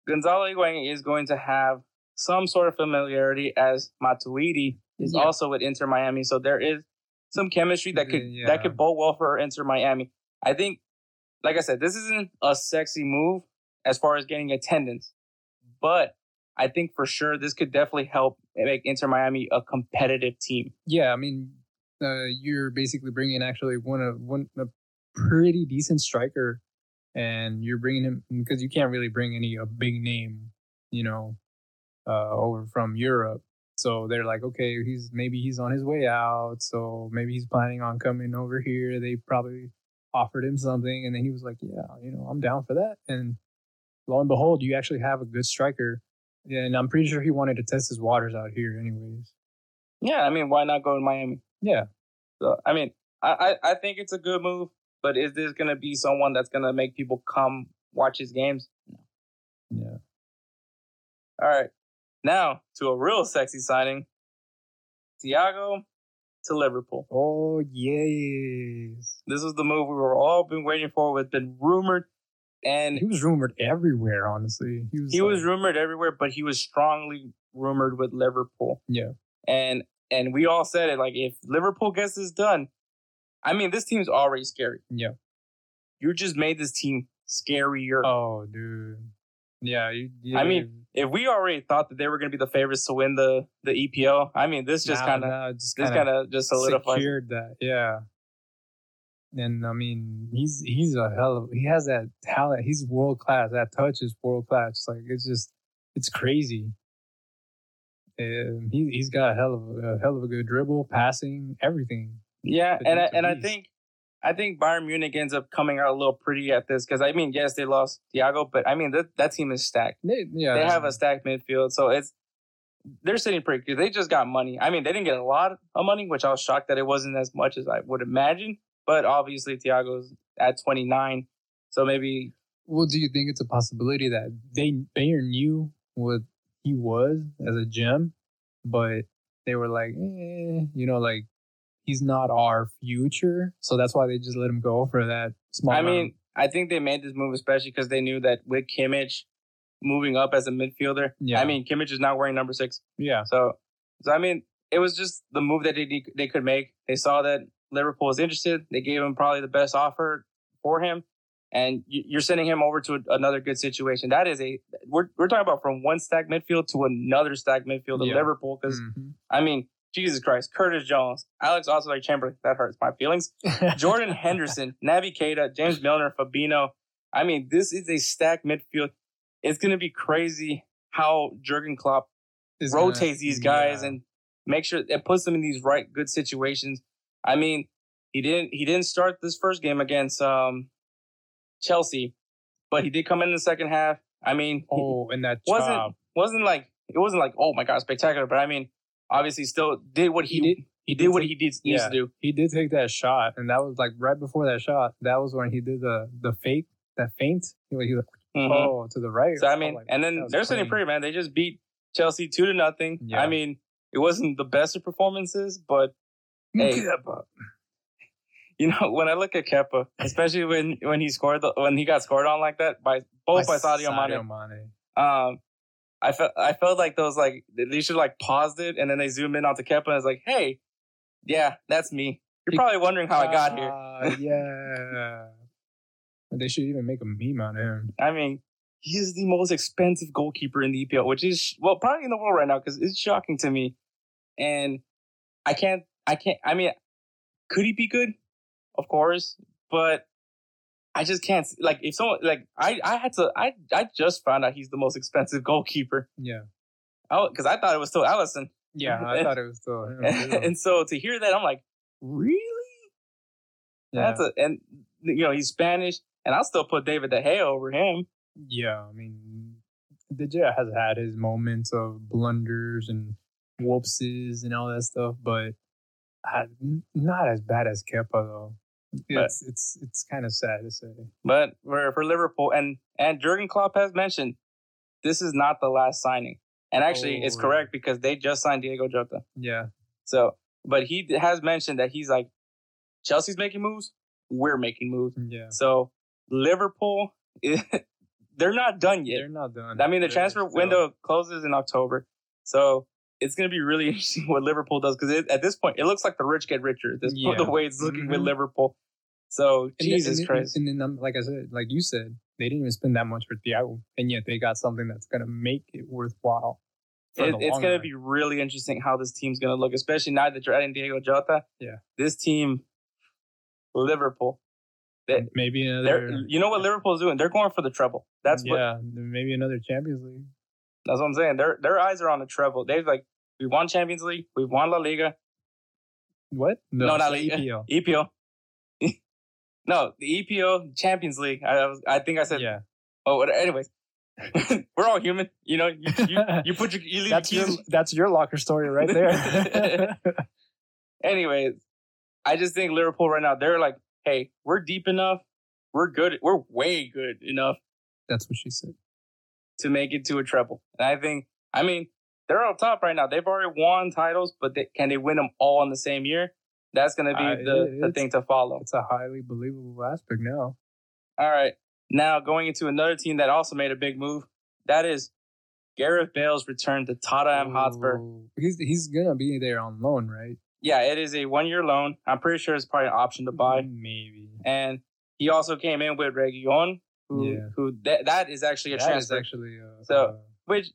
Gonzalo Higuain is going to have some sort of familiarity as Matuidi is Yeah. also with Inter Miami. So there is some chemistry that could Yeah. that could bode well for Inter Miami. I think, like I said, this isn't a sexy move as far as getting attendance, but I think for sure this could definitely help make Inter Miami a competitive team. Yeah, I mean, uh, you're basically bringing actually one of one a pretty decent striker, and you're bringing him because you can't really bring any a big name, you know, uh, over from Europe. So they're like, okay, he's maybe he's on his way out, so maybe he's planning on coming over here. They probably offered him something, and then he was like, yeah, you know, I'm down for that. And lo and behold, you actually have a good striker. And I'm pretty sure he wanted to test his waters out here, anyways. Yeah, I mean, why not go to Miami? Yeah, So I mean, I, I, I think it's a good move, but is this gonna be someone that's gonna make people come watch his games? yeah. All right. Now to a real sexy signing. Thiago to Liverpool. Oh yes. This was the move we were all been waiting for. It's been rumored, and He was rumored everywhere, honestly. He was he was rumored everywhere, but he was strongly rumored with Liverpool. Yeah. And and we all said it like if Liverpool gets this done, I mean this team's already scary. Yeah. You just made this team scarier. Oh dude. Yeah, you, you I mean, if we already thought that they were going to be the favorites to win the the EPL, I mean, this just kind of just this kind just solidifies. it. secured that. Yeah. And I mean, he's he's a hell of he has that talent. He's world class. That touch is world class. Like it's just it's crazy. Um, he he's got a hell of a, a hell of a good dribble, passing, everything. Yeah, and I, and I think I think Bayern Munich ends up coming out a little pretty at this because I mean, yes, they lost Thiago, but I mean that that team is stacked. They, yeah, They have a stacked midfield, so it's they're sitting pretty good. They just got money. I mean, they didn't get a lot of money, which I was shocked that it wasn't as much as I would imagine. But obviously, Thiago's at 29, so maybe Well, do you think it's a possibility that they Bayern knew what he was as a gem, but they were like, eh, you know, like he's not our future, so that's why they just let him go for that small. I amount. mean, I think they made this move especially because they knew that with Kimmich moving up as a midfielder. Yeah. I mean, Kimmich is now wearing number six. yeah, So, so I mean, it was just the move that they they could make. They saw that Liverpool was interested. They gave him probably the best offer for him, and you- you're sending him over to another good situation. That is a we're we're talking about from one stack midfield to another stack midfield of Yeah. Liverpool. Because Mhm. I mean, Jesus Christ, Curtis Jones, Alex Oxlade Chamberlain, that hurts my feelings. *laughs* Jordan Henderson, Naby Keita, James Milner, Fabinho. I mean, this is a stacked midfield. It's going to be crazy how Jurgen Klopp gonna- rotates these guys yeah. and make sure it puts them in these right good situations. I mean, he didn't he didn't start this first game against um Chelsea, but he did come in the second half. I mean, oh, and that wasn't chop. wasn't like it wasn't like oh my god spectacular, but I mean, obviously still did what he, He did. He did what he did, needs yeah. to do. he did take that shot, and that was like right before that shot. That was when he did the the fake, that feint. He was he was Mhm. oh to the right. So I Oh, mean, like, and then they're sitting pretty, man. They just beat Chelsea two to nothing. Yeah. I mean, it wasn't the best of performances, but Hey. You know, when I look at Kepa, especially when when he scored the, when he got scored on like that by both by, Sadio Mane, Mane. um, I felt I felt like those like they should like paused it and then they zoom in onto Kepa and it's like, hey, yeah, that's me. You're probably wondering how I got here. Ah, yeah. They should even make a meme out of him. I mean, he is the most expensive goalkeeper in the EPL, which is well probably in the world right now because it's shocking to me. And I can't, I can't. I mean, could he be good? Of course, but I just can't like if someone like I I had to I I just found out he's the most expensive goalkeeper. Yeah. Oh, because I thought it was still Alisson. Yeah, I *laughs* thought it was still and so to hear that, I'm like, really? yeah. That's a and you know he's Spanish, and I'll still put David De Gea over him. yeah, I mean, De Gea has had his moments of blunders and whoopses and all that stuff, but n- not as bad as Kepa though. It's it's it's kind of sad to say. But for for Liverpool, and and Jurgen Klopp has mentioned this is not the last signing, and actually it's Oh. correct because they just signed Diego Jota. Yeah, So, but he has mentioned that he's like Chelsea's making moves, we're making moves. Mm, yeah. So Liverpool, *laughs* they're not done yet. They're not done. I mean, the transfer window closes in October, so it's going to be really *laughs* interesting what Liverpool does because at this point, it looks like the rich get richer. This Yeah. the way it's looking with Mhm. Liverpool. So Jesus and Christ, And then, like I said, like you said, they didn't even spend that much for Thiago, and yet they got something that's gonna make it worthwhile. it, it's going to be really interesting how this team's going to look, especially now that you're adding Diego Jota. Yeah. this team, Liverpool. They, maybe another. you know what Liverpool's doing? They're going for the treble. That's what yeah, maybe another Champions League. That's what I'm saying. Their their eyes are on the treble. They've like we won Champions League, we've won La Liga, What? No, not so Liga. EPL. EPO. *laughs* no, the EPO Champions League. I was, I think I said. yeah, Oh, what- anyways, *laughs* we're all human. You know, you you, *laughs* you put your you leave that's your your that's your locker story right there. Anyways, I just think Liverpool right now they're like, hey, we're deep enough, we're good, we're way good enough that's what she said. to make it to a treble. And I think, I mean, they're on top right now. They've already won titles, but they, can they win them all in the same year? That's going to be Uh, the, the thing to follow. It's a highly believable aspect now. All right. Now going into another team that also made a big move. That is Gareth Bale's return to Tottenham Hotspur. He's he's gonna be there on loan, right? Yeah, it is a one year loan. I'm pretty sure it's probably an option to buy. maybe. And he also came in with Reguilon, who Yeah. who that, that is actually a That transfer. actually uh, So- uh, Which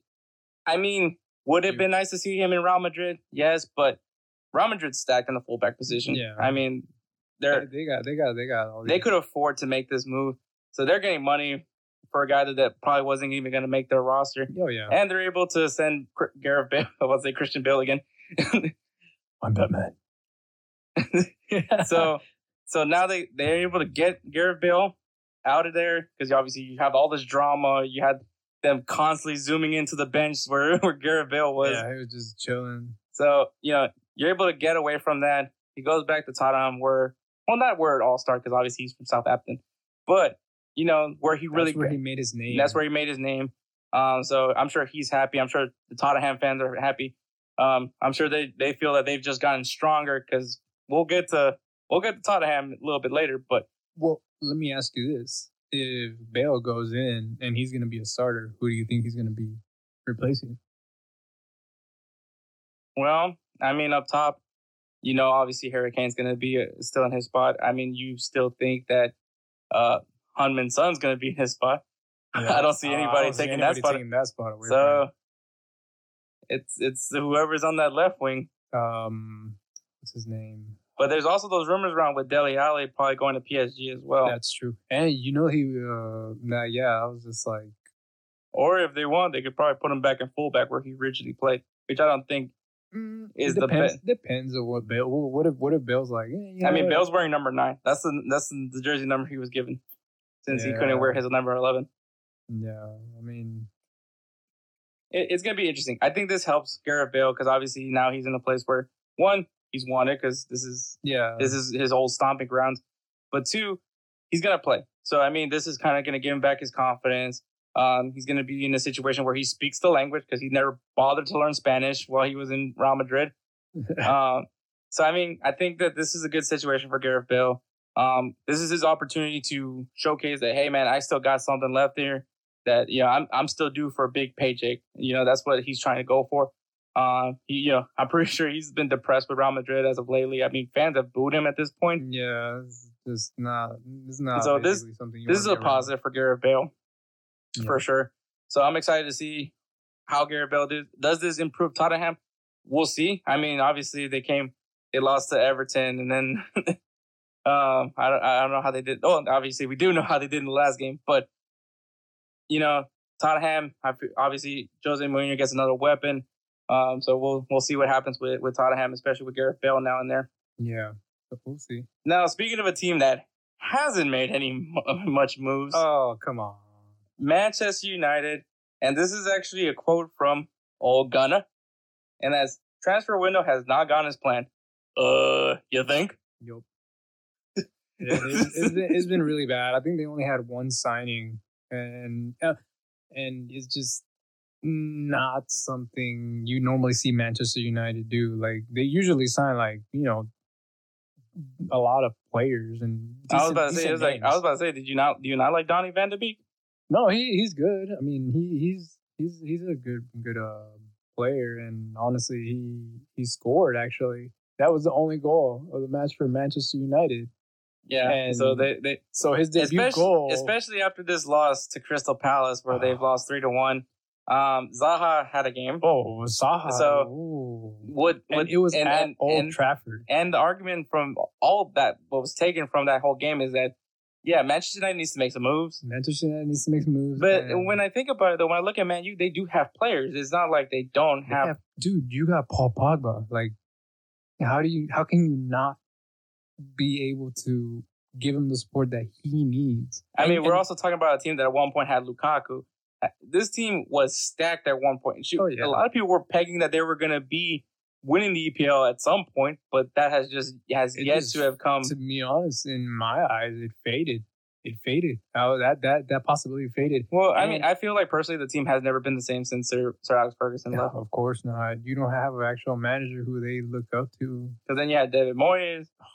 I mean, would it have been nice to see him in Real Madrid? Yes, but Real Madrid's stacked in the fullback position. Yeah. I mean, they're they got they got they got all they could afford to make this move. So they're getting money for a guy that, that probably wasn't even going to make their roster. Oh yeah, And they're able to send Gareth Bale, *laughs* I was say Christian Bale again. *laughs* I'm Batman. *laughs* so so now they, they're able to get Gareth Bale out of there because obviously you have all this drama. You had them constantly zooming into the bench *laughs* where, where Gareth Bale was. yeah, he was just chilling. So, you know, you're able to get away from that. He goes back to Tottenham where, well, not where it all started because obviously he's from Southampton, but, you know, where he really, That's where he made his name. that's where he made his name. Um, so I'm sure he's happy. I'm sure the Tottenham fans are happy. Um, I'm sure they, they feel that they've just gotten stronger because we'll get to, we'll get to Tottenham a little bit later, but Well, let me ask you this: If Bale goes in and he's going to be a starter, who do you think he's going to be replacing? Well, I mean, up top, you know, obviously Harry Kane's going to be uh, still in his spot. I mean, you still think that uh, Heung-min Son's going to be in his spot. *laughs* I don't see Uh, anybody I don't see taking anybody that spot. taking that spot away. So it's it's whoever's on that left wing. um, what's his name? But there's also those rumors around with Dele Alli probably going to PSG as well. That's true. And you know he, uh, nah, yeah, I was just like, or if they want, they could probably put him back in fullback where he originally played, which I don't think. mm, Is it the depends, bet- depends on what Bale. What if what if Bale's like? eh, I mean, Bale's wearing number nine. That's the that's the jersey number he was given, since he couldn't wear his number eleven. Yeah, I mean, it, it's going to be interesting. I think this helps Gareth Bale because obviously now he's in a place where one, he's won it because this is yeah, this is his old stomping grounds, but two, he's to play. So I mean, this is kind of going to give him back his confidence. Um, he's going to be in a situation where he speaks the language because he never bothered to learn Spanish while he was in Real Madrid. *laughs* um, so I mean, I think that this is a good situation for Gareth Bale. Um, this is his opportunity to showcase that, hey man, I still got something left here. That you know, I'm I'm still due for a big paycheck. You know, that's what he's trying to go for. Um, he, you know, I'm pretty *laughs* sure he's been depressed with Real Madrid as of lately. I mean, fans have booed him at this point. yeah, it's just not. It's not. So this- This is a positive for Gareth Bale, Yeah. for sure. So I'm excited to see how Gareth Bale do, does this improve Tottenham. We'll see. I mean, obviously they came, they lost to Everton, and then *laughs* Um, I don't, I don't know how they did. Oh, obviously we do know *laughs* how they did in the last game, but you know, Tottenham, obviously Jose Mourinho gets another weapon. Um, so we'll we'll see what happens with with Tottenham, especially with Gareth Bale now and there. Yeah, we'll see. Now, speaking of a team that hasn't made any *laughs* much moves. Oh, come on. Manchester United, and this is actually a quote from Ole Gunnar, and as transfer window has not gone as planned. Uh, you think? Yup. *laughs* It's, it's, been, it's been really bad. I think they only had one signing, and uh, and it's just not something you normally see Manchester United do. Like they usually sign like you know a lot of players and decent, I was about to say, it was like I was about to say, did you not do you not like Donny Van de Beek? No, he he's good. I mean, he he's he's he's a good good uh player, and honestly, he he scored actually. That was the only goal of the match for Manchester United. Yeah, and so they, they so his debut especially, goal, especially after this loss to Crystal Palace, where they've lost three to one. Um, Zaha had a game. Oh, Zaha. So Ooh. what? what it was and, at and, Old and, Trafford. And the argument from all that what was taken from that whole game is that yeah, Manchester United needs to make some moves. Manchester United needs to make some moves. But when I think about it, though, when I look at Man U, they do have players. It's not like they don't they have, have. Dude, you got Paul Pogba. Like, how do you? How can you not be able to give him the support that he needs? I mean, and, we're also talking about a team that at one point had Lukaku. This team was stacked at one point. oh, yeah. A lot of people were pegging that they were going to be winning the EPL at some point, but that has just has it yet just, to have come. To be honest, in my eyes, it faded. It faded. Oh, that that that possibility faded. Well, I mean, I feel like personally, the team has never been the same since Sir, Sir Alex Ferguson left. Of course not. You don't have an actual manager who they look up to. Because then you had David Moyes. *sighs*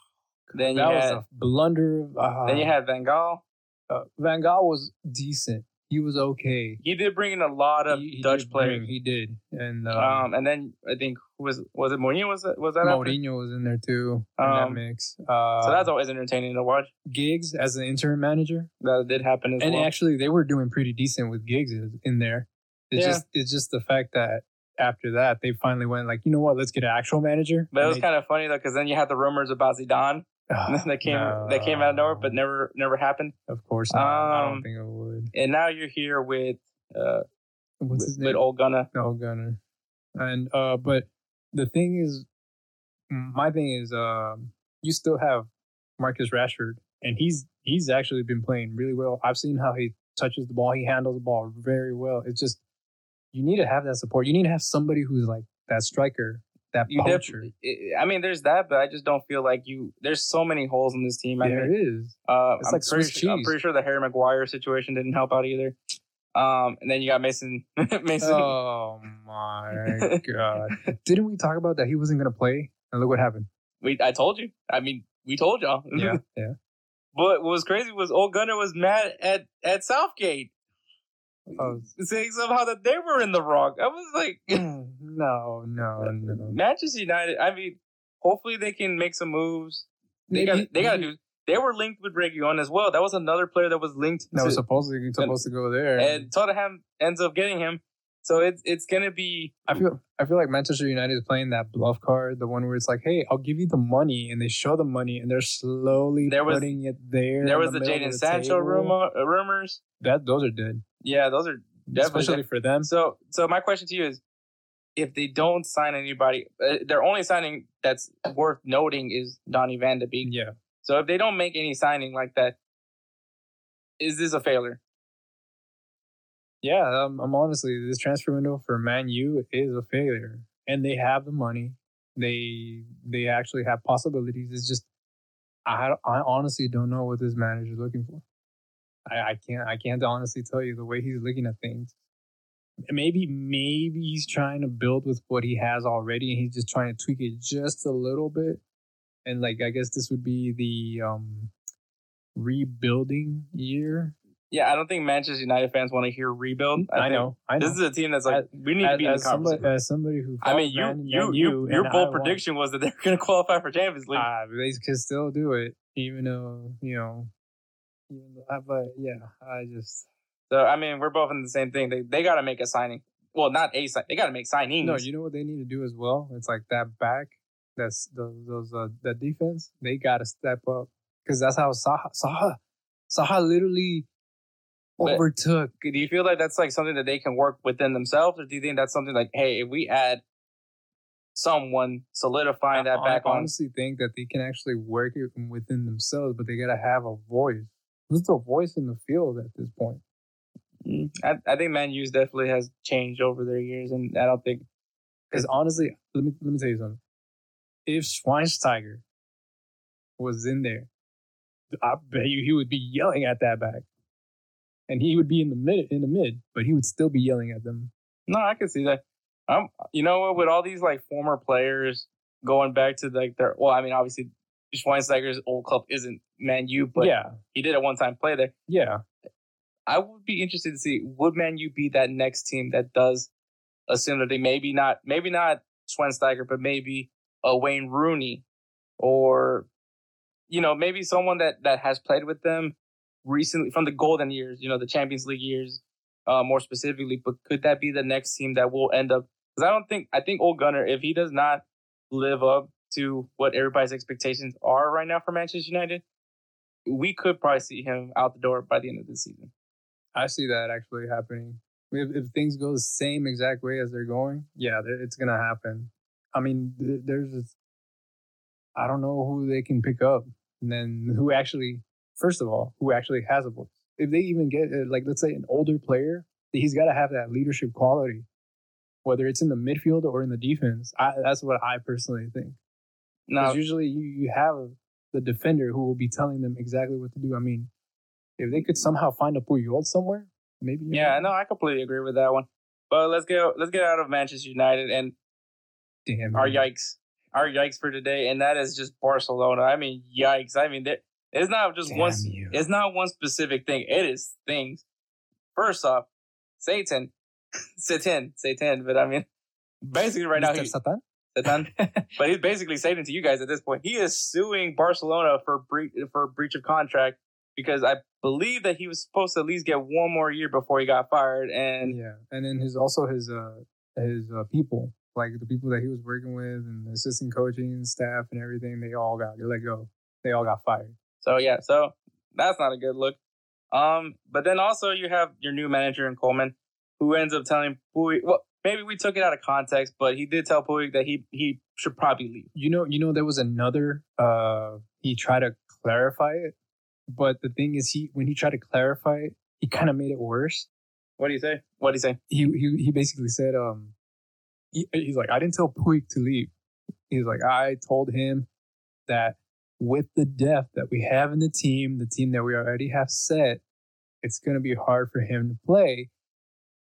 Then that you was had a blunder. Uh, then you had Van Gaal. Uh, Van Gaal was decent he was okay. He did bring in a lot of he, he Dutch players. Bring, he did, and um, um, and then I think was was it Mourinho? Was it was that Mourinho was in there too in um, that mix. Uh, so that's always entertaining to watch. Giggs as an interim manager that did happen as and well. actually they were doing pretty decent with Giggs in there. It's yeah. just it's just the fact that after that they finally went like you know what let's get an actual manager. But it was they, kind of funny though because then you had the rumors about Zidane *laughs* that came no. that came out of nowhere, but never never happened. Of course not. Um, I don't Um, think it would. And now you're here with uh What's with, his name? with Ole Gunnar. No Gunner. And uh, but the thing is, my thing is, um, you still have Marcus Rashford, and he's he's actually been playing really well. I've seen how he touches the ball, he handles the ball very well. It's just you need to have that support. You need to have somebody who's like that striker, that You definitely. I mean, there's that, but I just don't feel like you. There's so many holes in this team. I There mean, it is. Uh, It's I'm like pretty Swiss sure, I'm pretty sure the Harry Maguire situation didn't help out either. Um, and then you got Mason. *laughs* Mason. Oh my god! *laughs* Didn't we talk about that he wasn't gonna play? And look what happened. we, I told you. I mean, we told y'all. Yeah, *laughs* yeah. But what was crazy was Old Gunner was mad at at Southgate, Oh, *laughs* saying somehow that they were in the wrong. I was like, *laughs* no, no, *laughs* no. Manchester United. I mean, hopefully they can make some moves. They got they got to do. They were linked with Reguilon as well. That was another player that was linked. That to, was supposedly supposed to go there. and Tottenham ends up getting him. So it's it's gonna be. I feel I feel like Manchester United is playing that bluff card, the one where it's like, "Hey, I'll give you the money," and they show the money, and they're slowly There was- putting it there. There was the, middle Jaden Sancho rumor, uh, rumors. That those are dead, Yeah, those are definitely especially for them. So, so my question to you is, if they don't sign anybody, uh, their only signing that's worth noting is Donny Van de Beek. Yeah, So if they don't make any signing like that, is this a failure? Yeah. Um, I'm honestly this transfer window for Man U is a failure, and they have the money. They they actually have possibilities. It's just I I honestly don't know what this manager is looking for. I, I can't I can't honestly tell you the way he's looking at things. Maybe maybe he's trying to build with what he has already, and he's just trying to tweak it just a little bit. And like I guess this would be the um rebuilding year. Yeah, I don't think Manchester United fans want to hear rebuild. I, think know, I know. This is a team that's like As- we need to be in the as somebody, as somebody who I mean, you, Man- you, Man you, your bold I prediction was that they're going to qualify for Champions League. Ah, they could still do it, even though you know. Even though, I- but yeah, I just so I mean, we're both in the same thing. They they got to make a signing. Well, not a sign. They got to make signings. no. You know what they need to do as well? It's like that back, that's those those uh, that defense. They got to step up because that's how Zaha Zaha Zaha literally But- overtook. Do you feel like that's like something that they can work within themselves, or do you think that's something like, hey, if we add someone solidifying that I back on? honestly think that they can actually work it within themselves, but they gotta have a voice. Who's the voice in the field at this point? Mm, I, I think Man U's definitely has changed over their years, and I don't think Because honestly, let me let me tell you something. If Schweinsteiger was in there, I bet you he would be yelling at that back, and he would be in the mid in the mid, but he would still be yelling at them. No, I can see that. Um, you know what? With all these like former players going back to like their, well, I mean, obviously Schweinsteiger's old club isn't Man U, but yeah, he did at one time play there. yeah, I would be interested to see would Man U be that next team that does a similar thing? Maybe not, maybe not Schweinsteiger, but maybe a Wayne Rooney, or you know, maybe someone that that has played with them recently from the golden years, you know, the Champions League years, uh, more specifically. But could that be the next team that will end up? Because I don't think I think Old Gunner, if he does not live up to what everybody's expectations are right now for Manchester United, we could probably see him out the door by the end of the season. I see that actually happening. If, if things go the same exact way as they're going, yeah, it's gonna happen. I mean, th- there's, I don't know who they can pick up, and then who actually, first of all, who actually has a voice. If they even get uh, like, let's say, an older player, he's got to have that leadership quality, whether it's in the midfield or in the defense. I, that's what I personally think. No, Because usually you, you have the defender who will be telling them exactly what to do. I mean, if they could somehow find a Puyol somewhere, maybe. Yeah, know, no, I completely agree with that one. But let's get let's get out of Manchester United and Damn. our man. yikes, our yikes for today, and that is just Barcelona. I mean, yikes! I mean, there, it's not just one. You. It's not one specific thing. It is things. First off, Satan, *laughs* Satan, Satan. But I mean, basically, right now he's Satan? Satan. *laughs* but he's basically Satan to you guys at this point. He is suing Barcelona for breach for breach of contract because I believe that he was supposed to at least get one more year before he got fired, and yeah, and then his also his uh his uh, people like the people that he was working with and the assistant coaching staff and everything they all got let go. They all got fired. So yeah, so that's not a good look. Um, but then also you have your new manager in Koeman, who ends up telling Puig. Well, maybe we took it out of context, but he did tell Puig that he he should probably leave. You know, you know, there was another. uh He tried to clarify it, but the thing is, he when he tried to clarify it, he kind of made it worse. What do you say? What do you say? he he he basically said um he, he's like I didn't tell Puig to leave. He's like I told him that with the depth that we have in the team, the team that we already have set, it's going to be hard for him to play.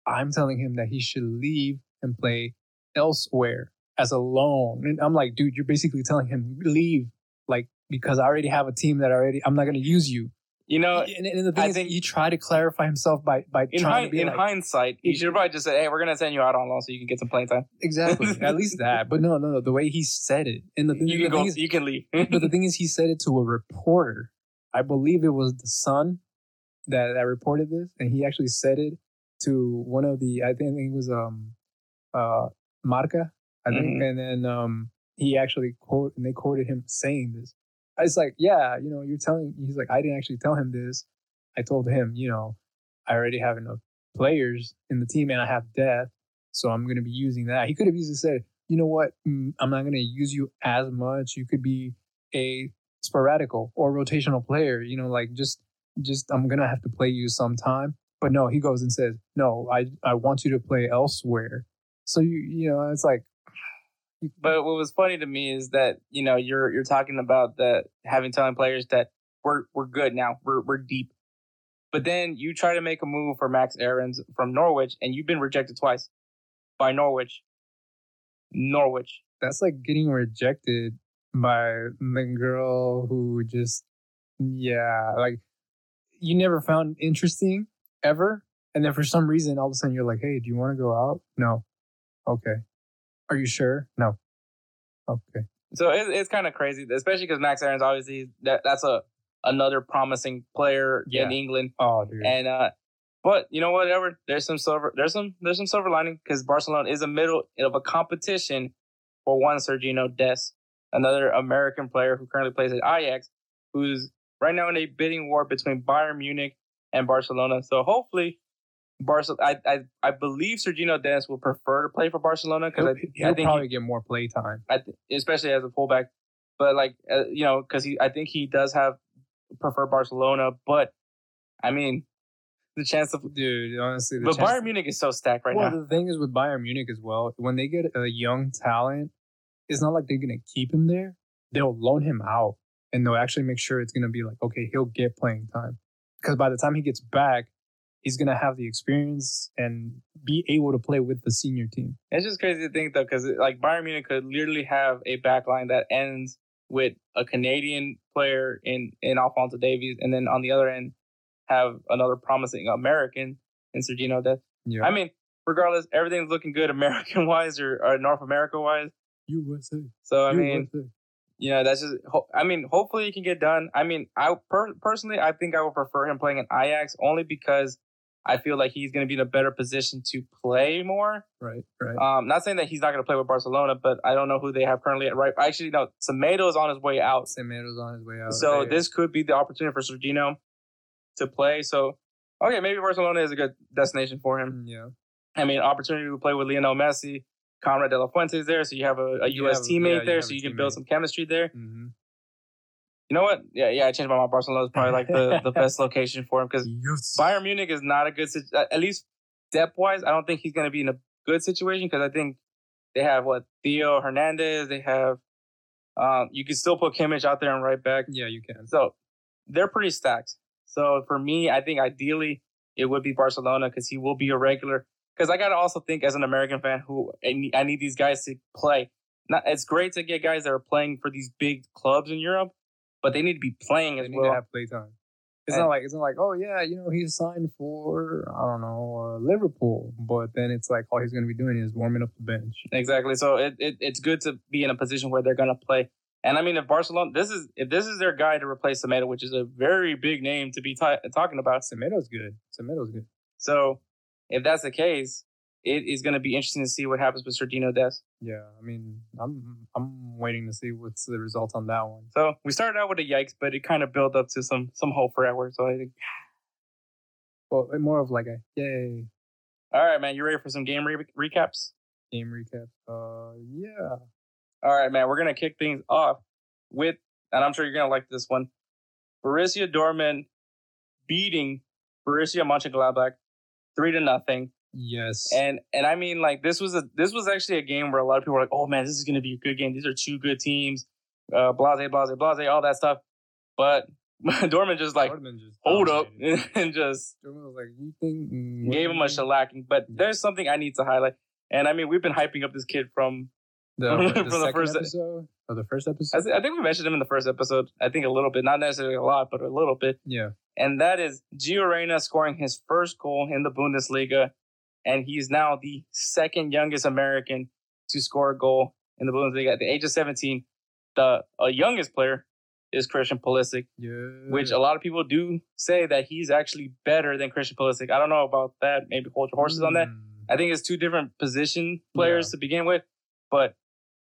I'm telling him that he should leave and play elsewhere as a loan. And I'm like, dude, you're basically telling him leave like because I already have a team that already I'm not going to use you. You know, and, and the thing I is, think- he tried to clarify himself by by in, trying hind- to be in like, hindsight, you should probably just say, "Hey, we're gonna send you out on loan so you can get some playing time. Exactly. *laughs* At least that. But no, no, no. The way he said it. And the, You the can go. thing is, you can leave." *laughs* but the thing *laughs* is, he said it to a reporter. I believe it was the Sun that, that reported this. And he actually said it to one of the, I think it was um uh Marca, I think. Mhm. And then um he actually quote, and they quoted him saying this. It's like, yeah, you know, you're telling, he's like, I didn't actually tell him this. I told him, you know, I already have enough players in the team and I have depth. So I'm going to be using that. He could have easily said, you know what? Mm, I'm not going to use you as much. You could be a sporadical or rotational player, you know, like just, just, I'm going to have to play you sometime. But no, he goes and says, no, I, I want you to play elsewhere. So you, you know, it's like, But what was funny to me is that you know you're you're talking about the having telling players that we're we're good now, we're we're deep. But then you try to make a move for Max Aarons from Norwich, and you've been rejected twice by Norwich. Norwich. that's like getting rejected by the girl who just yeah like you never found interesting ever and then for some reason all of a sudden you're like hey do you want to go out no okay are you sure? No. Okay. So it, it's kind of crazy, especially because Max Aarons obviously that that's a another promising player in England. oh dude. And uh but you know whatever, there's some silver there's some there's some silver lining because Barcelona is a middle of a competition for one Sergino Dest, another American player who currently plays at Ajax, who's right now in a bidding war between Bayern Munich and Barcelona. So hopefully, Barcelona. I, I I believe Sergino Dest will prefer to play for Barcelona because I, he'll I think probably he, get more play time. I th- especially as a fullback. But like uh, you know, because he I think he does have prefer Barcelona. But I mean, the chance of Dude, honestly, the but Bayern Munich is so stacked right well, now. the thing is with Bayern Munich as well, when they get a young talent, it's not like they're gonna keep him there. They'll loan him out, and they'll actually make sure it's gonna be like, okay, he'll get playing time, because by the time he gets back, he's gonna have the experience and be able to play with the senior team. It's just crazy to think though, because like Bayern Munich could literally have a backline that ends with a Canadian player in in Alphonso Davies, and then on the other end have another promising American in Sergino Dest. Yeah, I mean, regardless, everything's looking good American wise or, or North America wise. USA. So I mean, USA. you know, that's just. I mean, hopefully it can get done. I mean, I per- personally, I think I would prefer him playing in Ajax only because I feel like he's going to be in a better position to play more. right, right. Um, not saying that he's not going to play with Barcelona, but I don't know who they have currently at right. Actually, no, Semedo is on his way out, Semedo's on his way out. so this could be the opportunity for Sergino to play. So, okay, maybe Barcelona is a good destination for him. Mm, yeah, I mean, opportunity to play with Lionel Messi, Konrad De La Fuente is there, so you have a, a U.S. have- teammate yeah, there, so you can build some chemistry there. hmm You know what? Yeah, yeah, I changed my mind. Barcelona is probably like the, the *laughs* best location for him because yes. Bayern Munich is not a good sit- at least depth wise. I don't think he's going to be in a good situation because I think they have what Theo Hernandez. They have um, you can still put Kimmich out there and right back. yeah, you can. So they're pretty stacked. So for me, I think ideally it would be Barcelona because he will be a regular. Because I got to also think as an American fan who I need, I need these guys to play. Not, it's great to get guys that are playing for these big clubs in Europe, but they need to be playing They as need well. to have play time. It's And- not like it's not like oh yeah, you know he's signed for I don't know uh, Liverpool, but then it's like all he's going to be doing is warming up the bench. Exactly. So it, it it's good to be in a position where they're gonna play. And I mean, if Barcelona, this is if this is their guy to replace Semedo, which is a very big name to be ta talking about. Semedo's good. Semedo's good. So if that's the case, it is going to be interesting to see what happens with Sergino Dest. Yeah, I mean I'm I'm waiting to see what's the result on that one. So we started out with a yikes, but it kind of built up to some some hope for Edward. So I think, *sighs* Well, more of like a yay all right, man, you ready for some game re- recaps? game recap. Uh, yeah. All right, man, we're gonna kick things off with, and I'm sure you're gonna like this one, Borussia Dortmund beating Borussia Mönchengladbach three to nothing. Yes. And and I mean like this was a this was actually a game where a lot of people were like, oh man, this is gonna be a good game. These are two good teams. Uh blase, blase, blase, all that stuff. But *laughs* Dorman just like Dortmund just hold up *laughs* and just Dortmund was like, you think mm, gave him a shellacking. But there's something I need to highlight. And I mean, we've been hyping up this kid from *laughs* the, from the, the first- episode or the first episode? I, th- I think we mentioned him in the first episode. I think a little bit, not necessarily a lot, but a little bit. yeah. And that is Gio Reyna scoring his first goal in the Bundesliga. And he's now the second youngest American to score a goal in the Bundesliga at the age of 17. The uh, youngest player is Christian Pulisic, Yeah. which a lot of people do say that he's actually better than Christian Pulisic. I don't know about that. Maybe hold your horses on that. Mm. I think it's two different position players Yeah. to begin with, but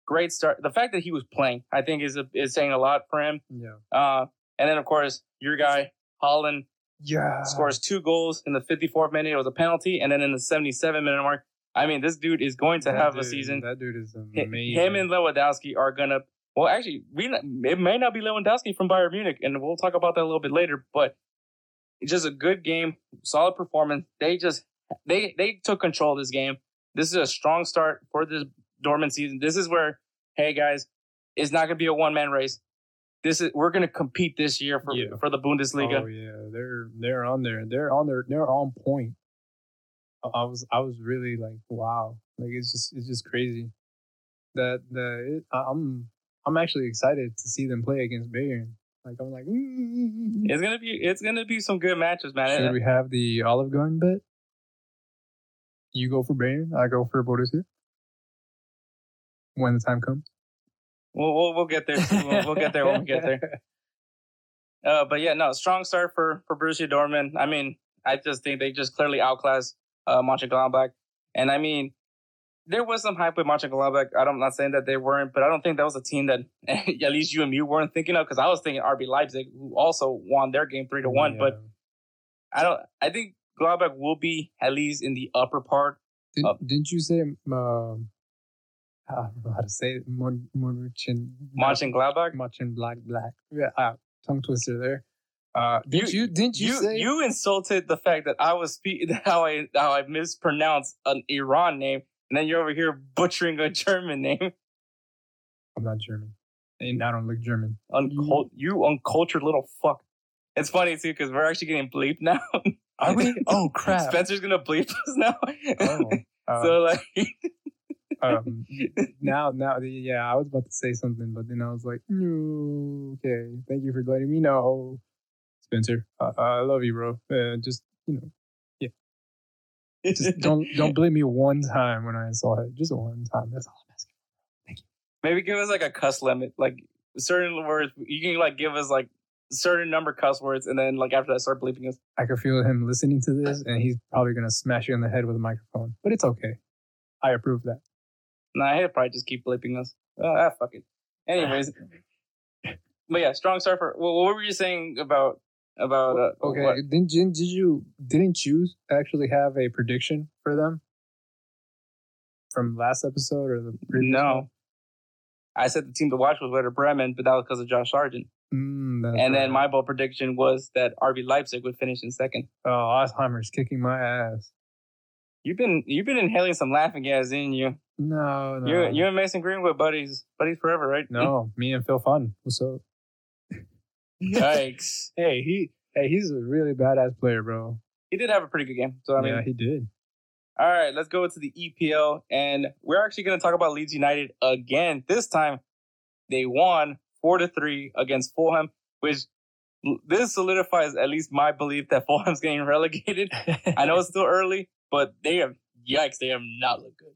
great start. The fact that he was playing, I think, is a, is saying a lot for him. Yeah. Uh, and then of course your guy Haaland Yeah. scores two goals in the 54th minute. It was a penalty, and then in the 77 minute mark. I mean, this dude is going to That have a season. That dude is amazing. Him and Lewandowski are gonna. Well, actually, we it may not be Lewandowski from Bayern Munich, and we'll talk about that a little bit later. But it's just a good game, solid performance. They just they they took control of this game. This is a strong start for this dormant season. This is where, hey guys, it's not gonna be a one man race. This is we're gonna compete this year for Yeah. for the Bundesliga. Oh yeah, they're they're on there. They're on there. They're on point. I was I was really like wow. Like it's just it's just crazy. That the it, I'm I'm actually excited to see them play against Bayern. Like I'm like, mm. It's gonna be it's gonna be some good matches, man. should we have the Olive Garden bet? You go for Bayern, I go for Borussia. When the time comes, We'll we'll, we'll get there. We'll, we'll get there when we get there. *laughs* Uh, but yeah, no, strong start for for Borussia Dortmund. I mean, I just think they just clearly outclassed uh, Mönchengladbach, and I mean, there was some hype with Mönchengladbach. I'm not saying that they weren't, but I don't think that was a team that *laughs* at least you and me weren't thinking of because I was thinking RB Leipzig, who also won their game three to one. Yeah. But I don't. I think Gladbach will be at least in the upper part. Did, Uh, didn't you say um, I don't know how to say it. Mon, Monchen, Mönchengladbach. Monchen Black Black. Yeah, uh, tongue twister there. Uh, didn't you, didn't you, You say you insulted the fact that I was speaking *laughs* how I how I mispronounced an Iran name, and then you're over here butchering a German name. *laughs* I'm not German, and I don't look German. Uncul- you uncultured little fuck. It's funny too because we're actually getting bleeped now. Are we? *laughs* Oh crap! Spencer's gonna bleep us now. Oh, uh, so like, um, *laughs* now, now, yeah, I was about to say something, but then I was like, no, okay, thank you for letting me know, Spencer. Uh, I love you, bro. Uh, just you know, yeah. just *laughs* don't don't blame me one time when I insult it. Just one time. That's all I'm asking. maybe give us like a cuss limit, like certain words. You can like give us like certain number cuss words, and then like after that, start bleeping us. I can feel him listening to this, and he's probably gonna smash you in the head with a microphone. But it's okay. I approve that. Nah, he'll probably just keep bleeping us. Oh, ah, fuck it. Anyways, *laughs* but yeah, strong start for. Well, what were you saying about about? Uh, Okay, what? didn't didn't you didn't you actually have a prediction for them from last episode or the previous one? No, I said the team to watch was Werder Bremen, but that was because of Josh Sargent. Mm, and right. then my bold prediction was that RB Leipzig would finish in second. oh Alzheimer's kicking my ass. You've been you've been inhaling some laughing gas, in you? No, no, You you and Mason Greenwood buddies buddies forever, right? no. Me and Phil Foden. What's up? Yikes! *laughs* Hey, he hey he's a really badass player, bro. he did have a pretty good game. So I mean, yeah, he did. all right, let's go to the EPL, and we're actually going to talk about Leeds United again. This time, they won four to three against Fulham, which this solidifies at least my belief that *laughs* Fulham's getting relegated. I know it's still early, but they have yikes, they have not looked good.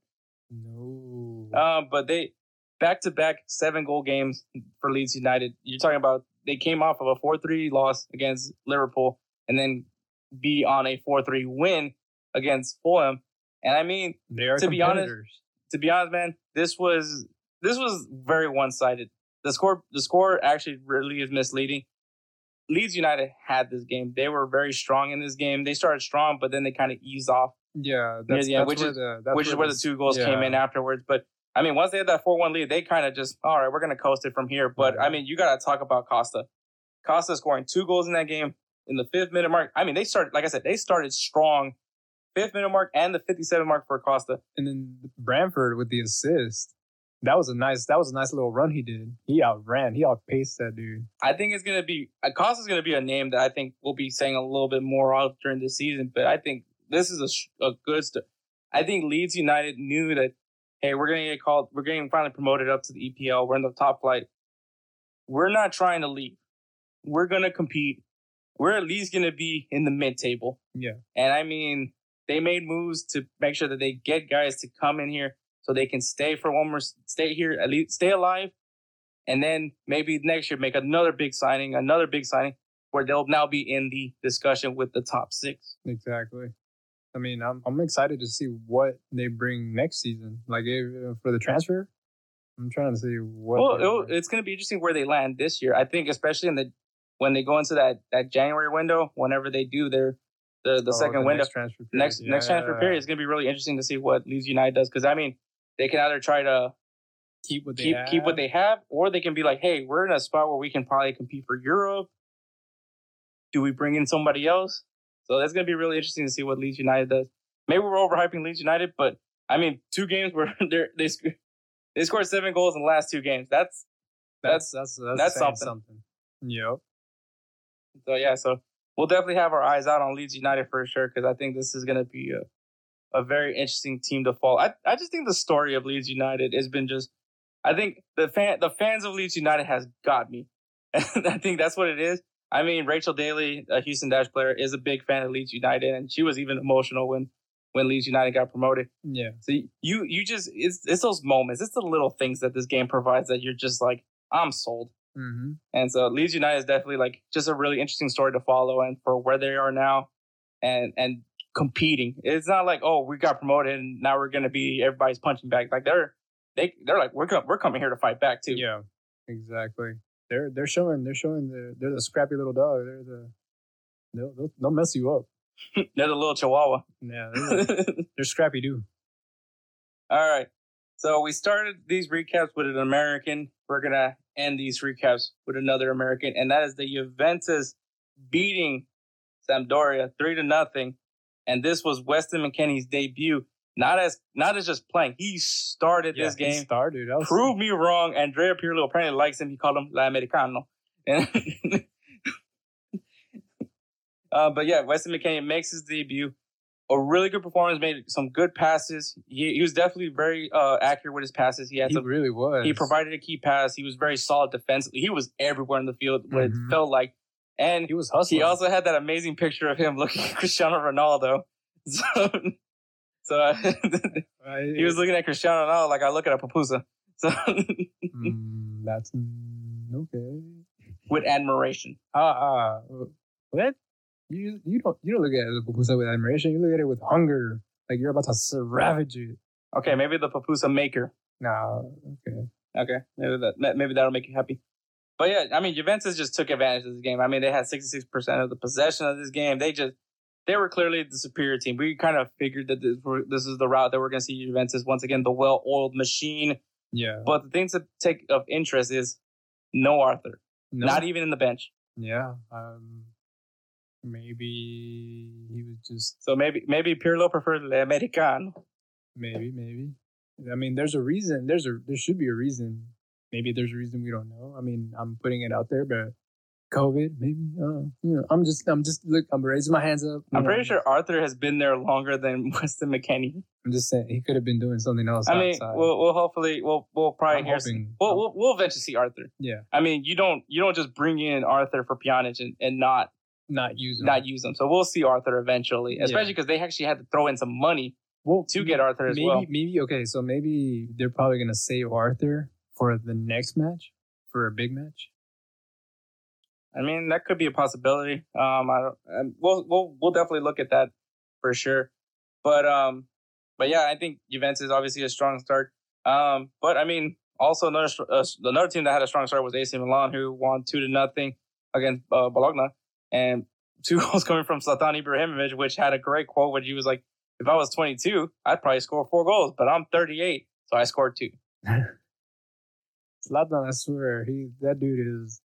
no. Um, but they back to back seven goal games for Leeds United. You're talking about they came off of a four three loss against Liverpool and then be on a four three win against Fulham. And I mean, they are to be honest- to be honest, man, this was this was very one sided. The score the score actually really is misleading. Leeds United had this game. They were very strong in this game. They started strong, but then they kind of eased off Yeah, that's, yeah, that's which where is- the that's which is where the two goals came in afterwards. But I mean, once they had that four one lead, they kind of just all right, we're gonna coast it from here. But I mean, you gotta talk about Costa. Costa scoring two goals in that game in the fifth minute mark. I mean, they started like I said, they started strong. Fifth minute mark and the fifty seven mark for Costa. and then Bamford with the assist. That was a nice. That was a nice little run he did. He outran. He outpaced that dude. I think it's gonna be uh, Costa's gonna be a name that I think we'll be saying a little bit more of during the season. But I think this is a, a good start. I think Leeds United knew that hey, we're gonna get called, we're getting finally promoted up to the EPL. We're in the top flight. We're not trying to leave. We're gonna compete. We're at least gonna be in the mid table. Yeah. And I mean, they made moves to make sure that they get guys to come in here so they can stay for one more, stay here, at least stay alive. And then maybe next year make another big signing, another big signing where they'll now be in the discussion with the top six. Exactly. I mean, I'm I'm excited to see what they bring next season. Like if, for the transfer, I'm trying to see what. Well, it'll, it's going to be interesting where they land this year. I think, especially in the when they go into that that January window, whenever they do their the the Oh, second window, next transfer period. next next transfer Yeah. period is going to be really interesting to see what Leeds United does. Because I mean, they can either try to Keep what they keep have. keep what they have, or they can be like, hey, we're in a spot where we can probably compete for Europe. Do we bring in somebody else? So that's going to be really interesting to see what Leeds United does. Maybe we're overhyping Leeds United, but I mean, two games where *laughs* they're, they sc- they scored seven goals in the last two games. That's That's that's that's, that's something. something. Yep. so yeah. So we'll definitely have our eyes out on Leeds United for sure because I think this is going to be a a very interesting team to follow. I I just think the story of Leeds United has been just. I think the fan the fans of Leeds United has got me. *laughs* I think that's what it is. I mean, Rachel Daly, a Houston Dash player, is a big fan of Leeds United, and she was even emotional when when Leeds United got promoted. Yeah. So you you just it's it's those moments, it's the little things that this game provides that you're just like, I'm sold. Mm-hmm. And so Leeds United is definitely like just a really interesting story to follow and for where they are now and and competing. It's not like oh we got promoted and now we're gonna be everybody's punching back. Like they're they they're like we're we're coming here to fight back too. Yeah, exactly. They're they're showing they're showing the they're the scrappy little dog. They're the they'll they'll, they'll mess you up. *laughs* they're the little chihuahua. Yeah, they're, *laughs* they're scrappy too. All right. So we started these recaps with an American. We're gonna end these recaps with another American, and that is the Juventus beating Sampdoria three to nothing. And this was Weston McKennie's debut. Not as not as just playing. He started Yeah, this he game. started. Prove me wrong. Andrea Pirlo apparently likes him. He called him La Americano. *laughs* Uh, but yeah, Weston McKennie makes his debut. A really good performance. Made some good passes. He, he was definitely very uh, accurate with his passes. He had He some really was. he provided a key pass. He was very solid defensively. He was everywhere in the field. What it Mhm. felt like, and He was hustling. he also had that amazing picture of him *laughs* looking at Cristiano Ronaldo. *laughs* So, so uh, *laughs* I- he was looking at Cristiano Ronaldo like I look at a pupusa. So *laughs* Mm, that's mm, okay. with admiration. Ah, uh, what? You you don't you don't look at the pupusa with admiration. You look at it with hunger, like you're about to ravage it. Okay, maybe the pupusa maker. No, okay. Okay, maybe that maybe that'll make you happy. But yeah, I mean, Juventus just took advantage of this game. I mean, they had sixty six percent of the possession of this game. They just they were clearly the superior team. We kind of figured that this, were- this is the route that we're going to see Juventus once again, the well oiled machine. Yeah. But the thing to take of interest is no Arthur, No. not even in the bench. Yeah. Um. Maybe he was just So maybe maybe Pirlo preferred Le Americano. maybe maybe. I mean, there's a reason. There's a there should be a reason. Maybe there's a reason we don't know. I mean, I'm putting it out there, but COVID, maybe. Uh, you know, I'm just I'm just look. I'm raising my hands up. I'm know. pretty sure Arthur has been there longer than *laughs* Weston McKennie. I'm just saying he could have been doing something else. I mean, outside. we'll, we'll hopefully we'll we'll probably I'm hear. Hoping- we'll, we'll we'll eventually see Arthur. yeah, I mean, you don't you don't just bring in Arthur for Pjanic and, and not not using not use him. So we'll see Arthur eventually, especially because they actually had to throw in some money well, to get Arthur as maybe well. maybe okay. So maybe they're probably gonna save Arthur for the next match for a big match. I mean, that could be a possibility. Um, I don't. We'll we'll we'll definitely look at that for sure. But um, but yeah, I think Juventus is obviously a strong start. Um, but I mean, also another uh, another team that had a strong start was AC Milan, who won two to nothing against uh, Bologna, and *laughs* two goals coming from Zlatan Ibrahimovic, which had a great quote, which he was like, "If I was 22, I'd probably score four goals, but I'm 38, so I scored two. *laughs* Zlatan, I swear, he that dude is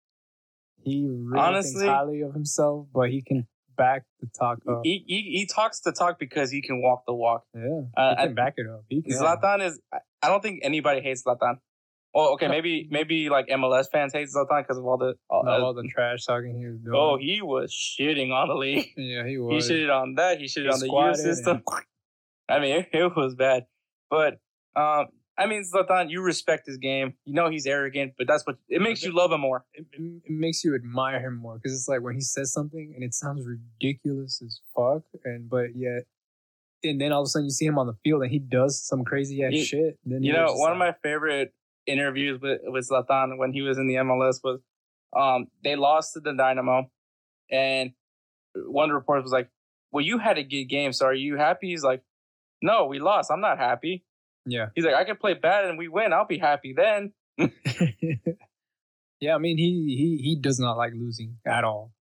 he really Honestly- thinks highly of himself, but he can back the talk up. He, he he talks the talk because he can walk the walk. yeah, Uh, he can back it up. He can. Zlatan is. I- I don't think anybody hates Zlatan. Oh, okay, maybe *laughs* maybe like MLS fans hate Zlatan because of all the. Not uh, all the trash talking he was doing. oh, he was shitting on the league. *laughs* yeah, he was. He shitted on that. He shitted He on the youth system. *laughs* I mean, it, it was bad. But um, I mean, Zlatan, you respect his game. You know he's arrogant, but that's what it makes you love him more. it, it it makes you admire him more because it's like when he says something and it sounds ridiculous as fuck, and but yet, and then all of a sudden you see him on the field and he does some crazy ass You- shit. Then You know, one of my favorite interviews with with Zlatan when he was in the MLS was um they lost to the Dynamo and one of the reporters was like, Well, you had a good game, so are you happy? He's like, No, we lost. I'm not happy. Yeah, He's like, I can play bad and we win, I'll be happy then. *laughs* yeah. I mean, he he he does not like losing at all.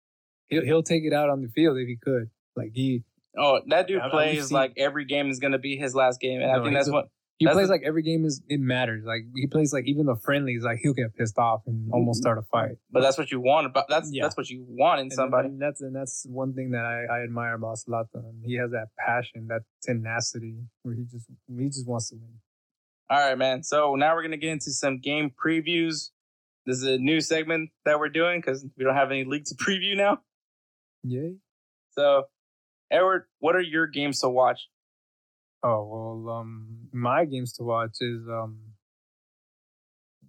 He'll he'll take it out on the field if he could. Like he Oh, that dude plays like every game is gonna be his last game. And I think that's a- what he That's plays like every game is it matters. Like he plays like even the friendlies, like he'll get pissed off and mm-hmm. almost start a fight. but that's what you want about that's Yeah. that's what you want in And- somebody. and that's and that's one thing that I, I admire about Zlatan. He has that passion, that tenacity, where he just he just wants to win. All right, man. So now we're gonna get into some game previews. This is a new segment that we're doing because we don't have any league to *laughs* preview now. Yay! So, Edward, what are your games to watch? Oh well, um, my games to watch is um,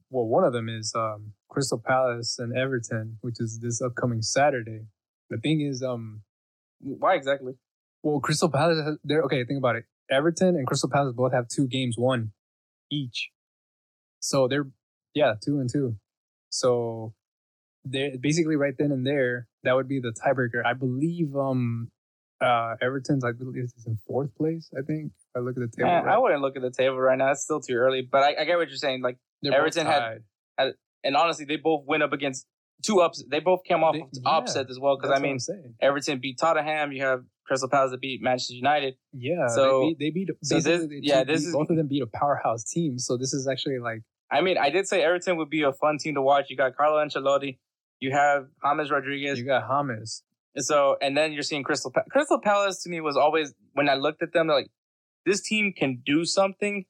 well, one of them is um, Crystal Palace and Everton, which is this upcoming Saturday. The thing is, um, Why exactly? well, Crystal Palace, they're okay. Think about it. Everton and Crystal Palace both have two games won each, so they're yeah two and two. So they basically right then and there that would be the tiebreaker. I believe um Uh, Everton's, I believe, is in fourth place. I think. If I look at the table. Eh, right? I wouldn't look at the table right now. It's still too early. But I, I get what you're saying. Like, They're Everton had- tied. and honestly, they both went up against two ups. They both came off They- of yeah, upsets as well. Because I mean, Everton beat Tottenham. You have Crystal Palace that beat Manchester United. Yeah. So- they beat. They beat so this- they yeah, beat- this is- both of them beat a powerhouse team. So this is actually like I mean, I did say Everton would be a fun team to watch. You got Carlo Ancelotti. You have James Rodriguez. you got James. And so, and then you're seeing Crystal pa- Crystal Palace to me was always when I looked at them, like this team can do something,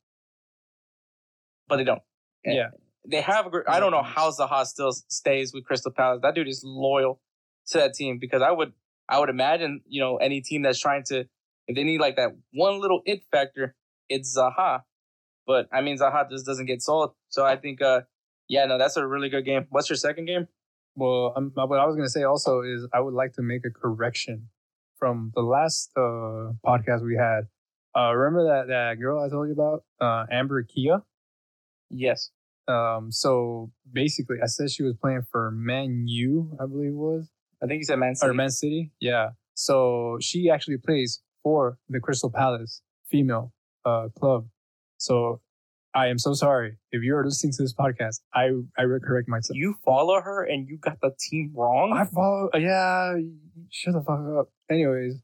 but they don't. Yeah. They have. A, gr- I don't know how Zaha still stays with Crystal Palace. That dude is loyal to that team because I would, I would imagine, you know, any team that's trying to, if they need like that one little it factor, it's Zaha. But I mean, Zaha just doesn't get sold. So I think, uh, yeah, no, that's a really good game. What's your second game? Well, um, what I was gonna say also is I would like to make a correction from the last uh, podcast we had. Uh, remember that that girl I told you about, uh, Amber Kia? Yes. Um, so basically, I said she was playing for Man U, I believe it was, I think you said Man City. or Man City. Yeah. So she actually plays for the Crystal Palace female uh, club. So I am so sorry if you are listening to this podcast. I I correct myself. you follow her and you got the team wrong. I follow. Yeah, shut the fuck up. Anyways,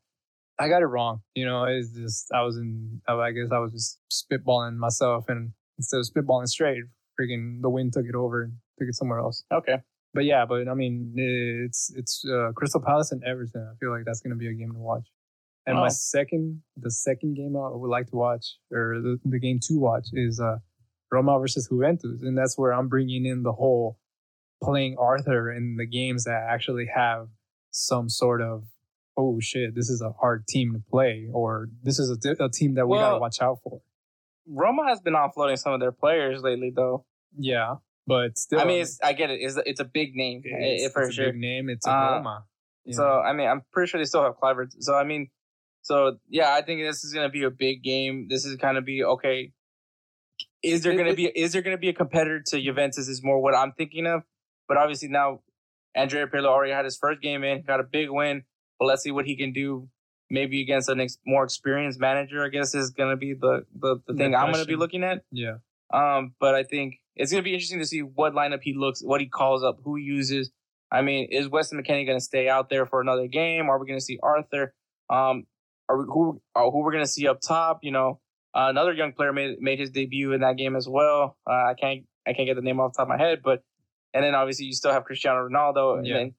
I got it wrong. You know, it's just I was in. I guess I was just spitballing myself, and instead of spitballing straight, freaking the wind took it over and took it somewhere else. okay. But yeah, but I mean, it's it's uh, Crystal Palace and Everton. I feel like that's gonna be a game to watch. And Oh. my second, the second game I would like to watch, or the, the game to watch, is uh, Roma versus Juventus, and that's where I'm bringing in the whole playing Arthur in the games that actually have some sort of oh shit, this is a hard team to play, or this is a, a team that we gotta watch out for. Roma has been offloading some of their players lately, though. Yeah, but still, I mean, it's, I get it. It's, it's a big name it's, eh, for it's a sure. big name. It's a Uh, Roma. So? I mean, I'm pretty sure they still have Kluivert. So I mean, so yeah, I think this is gonna be a big game. This is gonna be okay. Is there It- gonna it- be is there gonna be a competitor to Juventus? Is more what I'm thinking of. But obviously now, Andrea Pirlo already had his first game in, got a big win. But let's see what he can do. Maybe against a ex- more experienced manager, I guess is gonna be the the, the thing I'm gonna be looking at. yeah. Um, but I think it's gonna be interesting to see what lineup he looks, what he calls up, who he uses. I mean, is Weston McKennie gonna stay out there for another game? Are we gonna see Arthur? Um, are we, who uh, who we're gonna see up top? You know, uh, another young player made made his debut in that game as well. Uh, I can't I can't get the name off the top of my head, but and then obviously you still have Cristiano Ronaldo. And Yeah. then,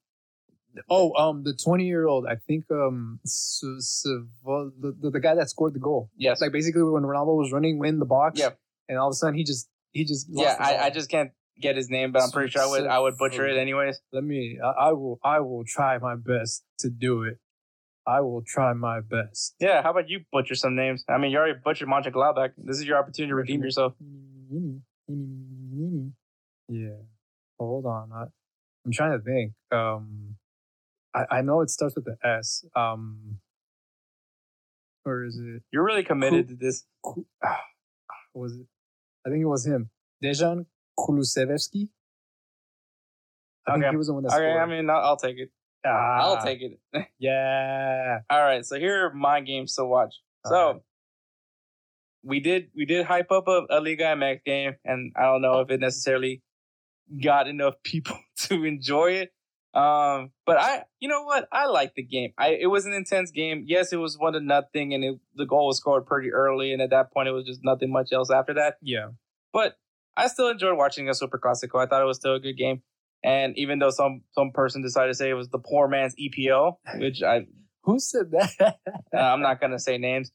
Oh, um, the twenty-year-old. I think um, the, the the guy that scored the goal. yes, Like basically when Ronaldo was running in the box. Yeah. And all of a sudden he just he just lost yeah. I. I just can't get his name, but I'm pretty sure I would I would butcher it anyways. let me. I, I will. I will try my best to do it. I will try my best. Yeah, how about you butcher some names? I mean, you already butchered Mönchengladbach. This is your opportunity to redeem yourself. Yeah. Hold on. I, I'm trying to think. Um, I, I know it starts with the S. Um, or is it? You're really committed to this. Ku- ah, Was it? I think it was him. Dejan Kulusevski. I think Okay. he was the one that Okay, scored. I mean, I'll, I'll take it. Ah, I'll take it. *laughs* Yeah. All right, so here are my games to watch. So right. we did we did hype up a, a Liga MX game, and I don't know if it necessarily got enough people *laughs* to enjoy it. Um, but I, you know what, I like the game. I it was an intense game. Yes, it was one to nothing, and it, the goal was scored pretty early, and at that point, it was just nothing much else after that. Yeah. But I still enjoyed watching a Super Classico. I thought it was still a good game. And even though some some person decided to say it was the poor man's EPL, which I *laughs* Who said that? uh, I'm not gonna say names,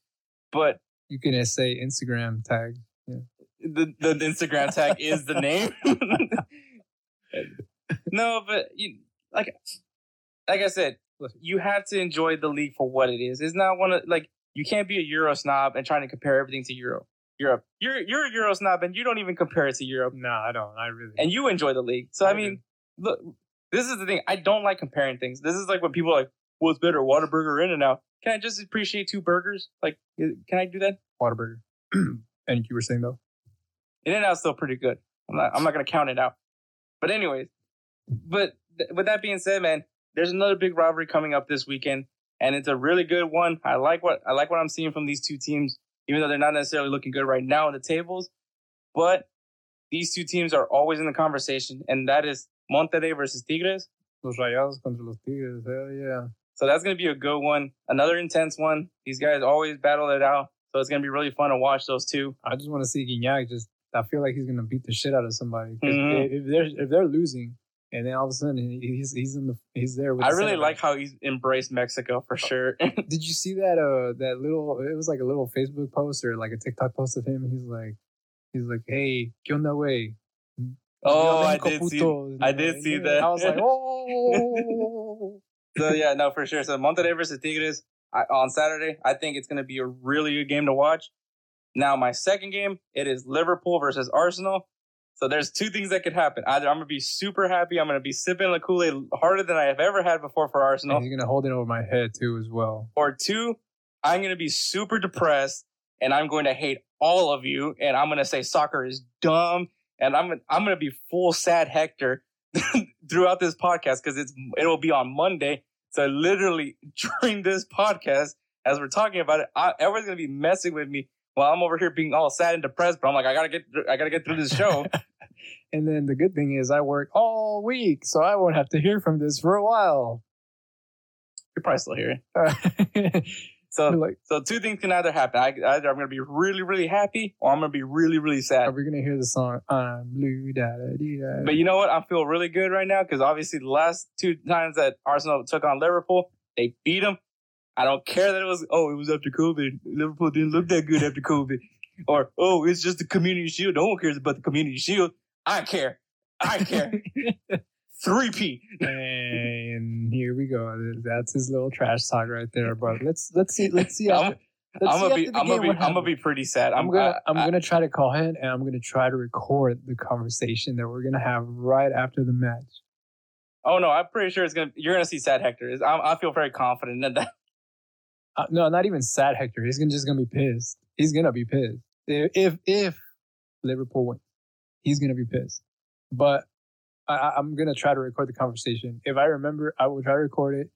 but you can say Instagram tag. the the Instagram tag is the name. *laughs* *laughs* no, but you, like like I said, you have to enjoy the league for what it is. It's not one of like you can't be a Euro snob and trying to compare everything to Euro. Europe. You're you're a Euro snob and you don't even compare it to Europe. No, I don't. I really. And you enjoy the league. So I, I mean, look, this is the thing. I don't like comparing things. This is like when people are like, "What's better, Whataburger or In and Out? Can I just appreciate two burgers? Like, can I do that? Waterburger. *clears throat* and you were saying though? In and out's still pretty good. I'm not. I'm not gonna count it out. But anyways, but th- with that being said, man, there's another big rivalry coming up this weekend. and it's a really good one. I like what I like what I'm seeing from these two teams, even though they're not necessarily looking good right now in the tables. But these two teams are always in the conversation, and that is Monterrey versus Tigres. Los Rayados contra los Tigres. Hell yeah. So that's going to be a good one. Another intense one. These guys always battle it out. So it's going to be really fun to watch those two. I just want to see Gignac just. I feel like he's gonna beat the shit out of somebody. Mhm. If they're if they're losing, and then all of a sudden he's he's in the he's there. With I the really like how he's embraced Mexico for sure. *laughs* Did you see that? Uh, that little. It was like a little Facebook post or like a TikTok post of him. He's like, he's like, hey, ¿qué onda, way? oh, I did see. I did see that. I was like, oh. *laughs* So yeah, no, for sure. So Monterrey versus Tigres I, on Saturday. I think it's going to be a really good game to watch. Now, my second game, it is Liverpool versus Arsenal. So there's two things that could happen. Either I'm going to be super happy, I'm going to be sipping the Kool Aid harder than I have ever had before for Arsenal, And he's gonna hold it over my head too as well. or two, I'm going to be super depressed and I'm going to hate all of you, and I'm going to say soccer is dumb, and I'm I'm going to be full sad Hector *laughs* throughout this podcast because it's it'll be on Monday. So literally *laughs* during this podcast, as we're talking about it, I, everyone's gonna be messing with me while I'm over here being all sad and depressed. But I'm like, I gotta get, through, I gotta get through this show. *laughs* And then the good thing is I work all week, so I won't have to hear from this for a while. You're probably still here. *laughs* So, like, so two things can either happen. I, either I'm gonna be really, really happy, or I'm gonna be really, really sad. are sad. we gonna hear the song "I'm Blue"? Da, da, dee, da. But you know what? I feel really good right now because obviously the last two times that Arsenal took on Liverpool, they beat them. I don't care that it was oh it was after COVID. Liverpool didn't look that good after COVID, or oh it's just the Community Shield. No one cares about the Community Shield. I care. I care. *laughs* Three P. and here we go. That's his little trash talk right there. But *laughs* let's let's see let's see. I'm, After, let's I'm gonna be I'm gonna be I'm gonna be pretty sad. I'm gonna I- I'm gonna try to call him and I'm gonna try to record the conversation that we're gonna have right after the match. Oh no, I'm pretty sure it's gonna. You're gonna see sad Hector. I, I feel very confident in that. Uh, no, not even sad Hector. He's gonna just gonna be pissed. He's gonna be pissed if if, if Liverpool wins. He's gonna be pissed. But I, I'm gonna try to record the conversation. If I remember, I will try to record it,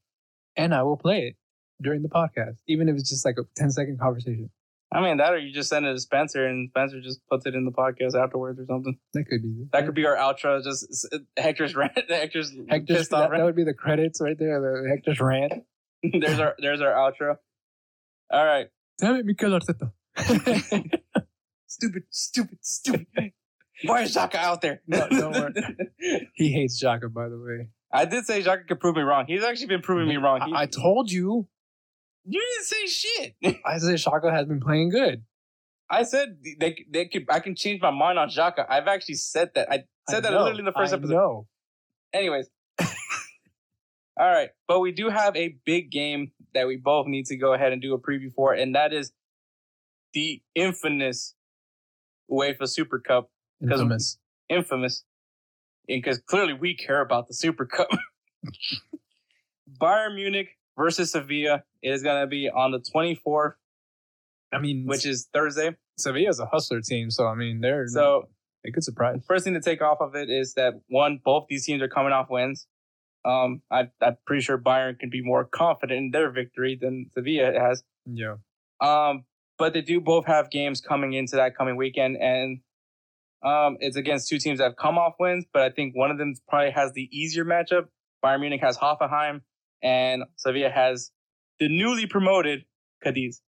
and I will play it during the podcast, even if it's just like a 10 second conversation. I mean that, or you just send it to Spencer, and Spencer just puts it in the podcast afterwards or something. That could be. That could be our outro. Just Hector's *laughs* rant. Hector's Hector's, pissed off that, that would be the credits right there. The Hector's rant. *laughs* there's our there's our outro. All right. Damn it, Mikel Arteta. *laughs* Stupid, stupid, stupid. Why is Xhaka out there? No, don't worry. he hates Xhaka, by the way. I did say Xhaka could prove me wrong. He's actually been proving me wrong. He, I, I told you. you didn't say shit. I said Xhaka has been playing good. I said they they could. I can change my mind on Xhaka. I've actually said that. I said I that know, literally in the first I episode. know. Anyways. *laughs* All right. But we do have a big game that we both need to go ahead and do a preview for, and that is the infamous UEFA Super Cup. Infamous. Infamous. Because clearly we care about the Super Cup. *laughs* Bayern Munich versus Sevilla is going to be on the 24th, I mean, which is Thursday. Sevilla's a hustler team, so I mean, they're So they could surprise. first thing to take off of it is that one, both these teams are coming off wins. Um, I, I'm pretty sure Bayern can be more confident in their victory than Sevilla has. Yeah. Um, but they do both have games coming into that coming weekend, and um, it's against two teams that have come off wins. But I think one of them probably has the easier matchup. Bayern Munich has Hoffenheim, and Sevilla has the newly promoted Cadiz.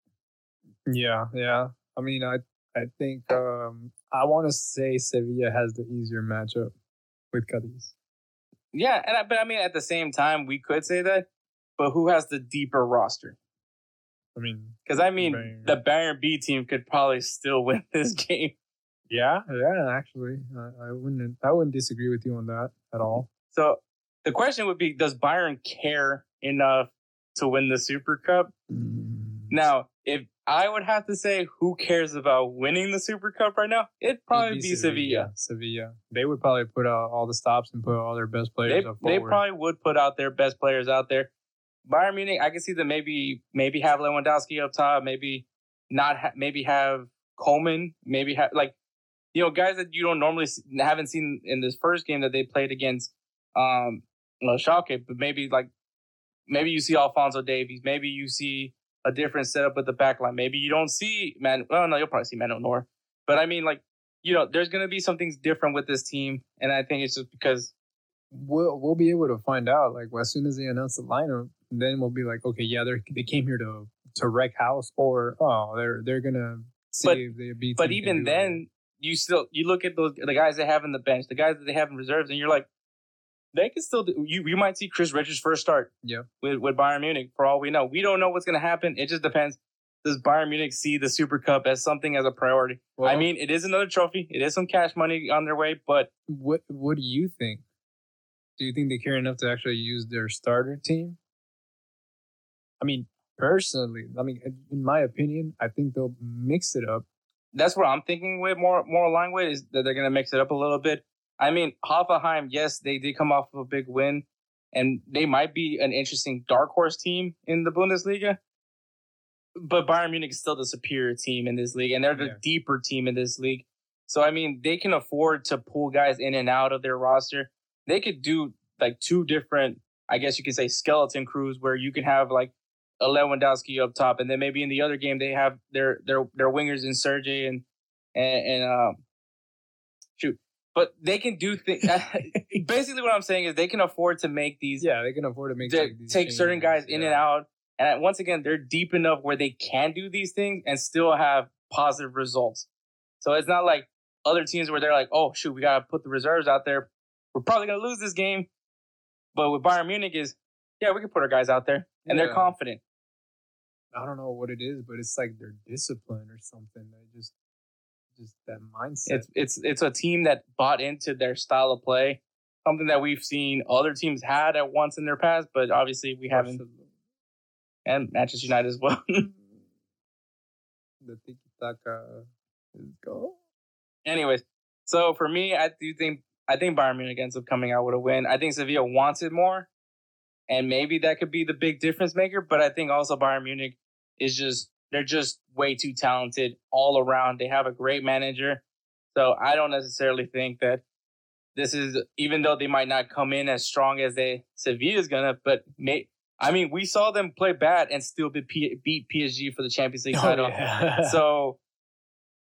Yeah, yeah. I mean, I I think um I want to say Sevilla has the easier matchup with Cadiz. Yeah, and I, but I mean at the same time we could say that, but who has the deeper roster? I mean, Because I mean Bayern. the Bayern B team could probably still *laughs* win this game. yeah, yeah. Actually, I, I wouldn't I wouldn't disagree with you on that at all. So the question would be: Does Bayern care enough to win the Super Cup? Now, if I would have to say who cares about winning the Super Cup right now, it'd probably It'd be, Sevilla. Sevilla. They would probably put out all the stops and put all their best They, players up they probably would put out their best players out there. Bayern Munich, I can see them maybe maybe have Lewandowski up top, maybe not, ha- maybe have Coleman, maybe have like you know guys that you don't normally see, haven't seen in this first game that they played against um well, Schalke, but maybe like maybe you see Alphonso Davies, maybe you see a different setup with the back line. Maybe you don't see man. Well, no, you'll probably see Manuel Neuer. But I mean, like, you know, there's going to be some things different with this team, and I think it's just because we'll we'll be able to find out. Like as soon as they announce the lineup, then we'll be like, okay, yeah, they they came here to to wreck house, or oh, they're they're gonna see But- if they beat. But even then, you still you look at those the guys they have in the bench, the guys that they have in reserves, and you're like, they can still do. You you might see Chris Richards first start. Yeah. With with Bayern Munich, for all we know, we don't know what's going to happen. It just depends. Does Bayern Munich see the Super Cup as something as a priority? I mean, it is another trophy. It is some cash money on their way, but what what do you think? Do you think they care enough to actually use their starter team? I mean, personally, I mean, in my opinion, I think they'll mix it up. that's what I'm thinking with more more aligned with is that they're going to mix it up a little bit. I mean, Hoffenheim, yes, they did come off of a big win, and they might be an interesting dark horse team in the Bundesliga. But Bayern Munich is still the superior team in this league, and they're the Yeah. deeper team in this league. So I mean, they can afford to pull guys in and out of their roster. They could do like two different, I guess you could say, skeleton crews where you can have like a Lewandowski up top, and then maybe in the other game they have their their their wingers in Sergey and and, and um. But they can do things. *laughs* Basically, what I'm saying is they can afford to make these Yeah, they can afford to make to take certain guys in yeah. and out. And once again, they're deep enough where they can do these things and still have positive results. So it's not like other teams where they're like, oh shoot, we gotta put the reserves out there. We're probably gonna lose this game. But with Bayern Munich is, yeah, we can put our guys out there. And they're confident. I don't know what it is, but it's like their discipline or something. They just, just that mindset. It's it's it's a team that bought into their style of play. Something that we've seen other teams had at once in their past, but obviously we haven't and Manchester United as well. *laughs* the tiki taka is go. Anyways, so for me, I do think I think Bayern Munich ends up coming out with a win. I think Sevilla wants it more, and maybe that could be the big difference maker. But I think also Bayern Munich is just they're just way too talented all around. They have a great manager, so I don't necessarily think that this is even though they might not come in as strong as they Sevilla is gonna, but may. I mean, we saw them play bad and still beat, P- beat PSG for the Champions League oh, title. Oh, yeah. *laughs* So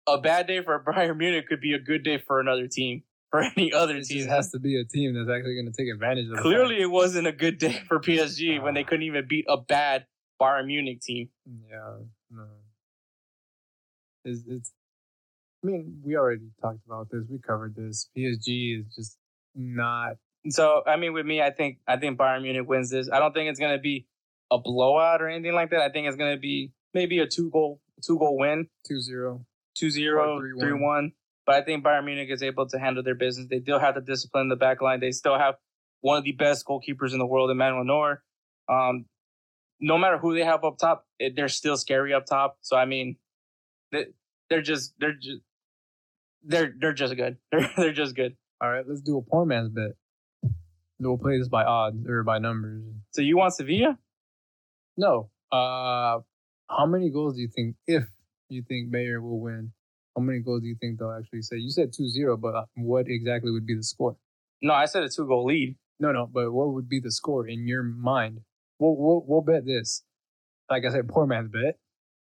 a bad day for *laughs* Bayern Munich could be a good day for another team, for any other it team. has to be a team that's actually going to take advantage of. Clearly, it wasn't a good day for PSG when they couldn't even beat a bad Bayern Munich team. Yeah, no. It's, it's. I mean, we already talked about this. We covered this. PSG is just not. So, I mean, with me, I think I think Bayern Munich wins this. I don't think it's going to be a blowout or anything like that. I think it's going to be maybe a two goal two goal win, 2-0. 2-0, 3-1. 3-1. But I think Bayern Munich is able to handle their business. They still have the discipline in the back line. They still have one of the best goalkeepers in the world, Emmanuel Neuer. Um, no matter who they have up top, it, they're still scary up top. So I mean, they, they're just they're just they're they're just good. *laughs* They're they're just good. All right, let's do a poor man's bet. We'll play this by odds or by numbers. So you want Sevilla? No. Uh, how many goals do you think, if you think Bayer will win, how many goals do you think they'll actually say? You said 2-0, but uh, what exactly would be the score? No, I said a two goal lead. No, no, but what would be the score in your mind? We'll, we'll, we'll bet this. Like I said, poor man's bet.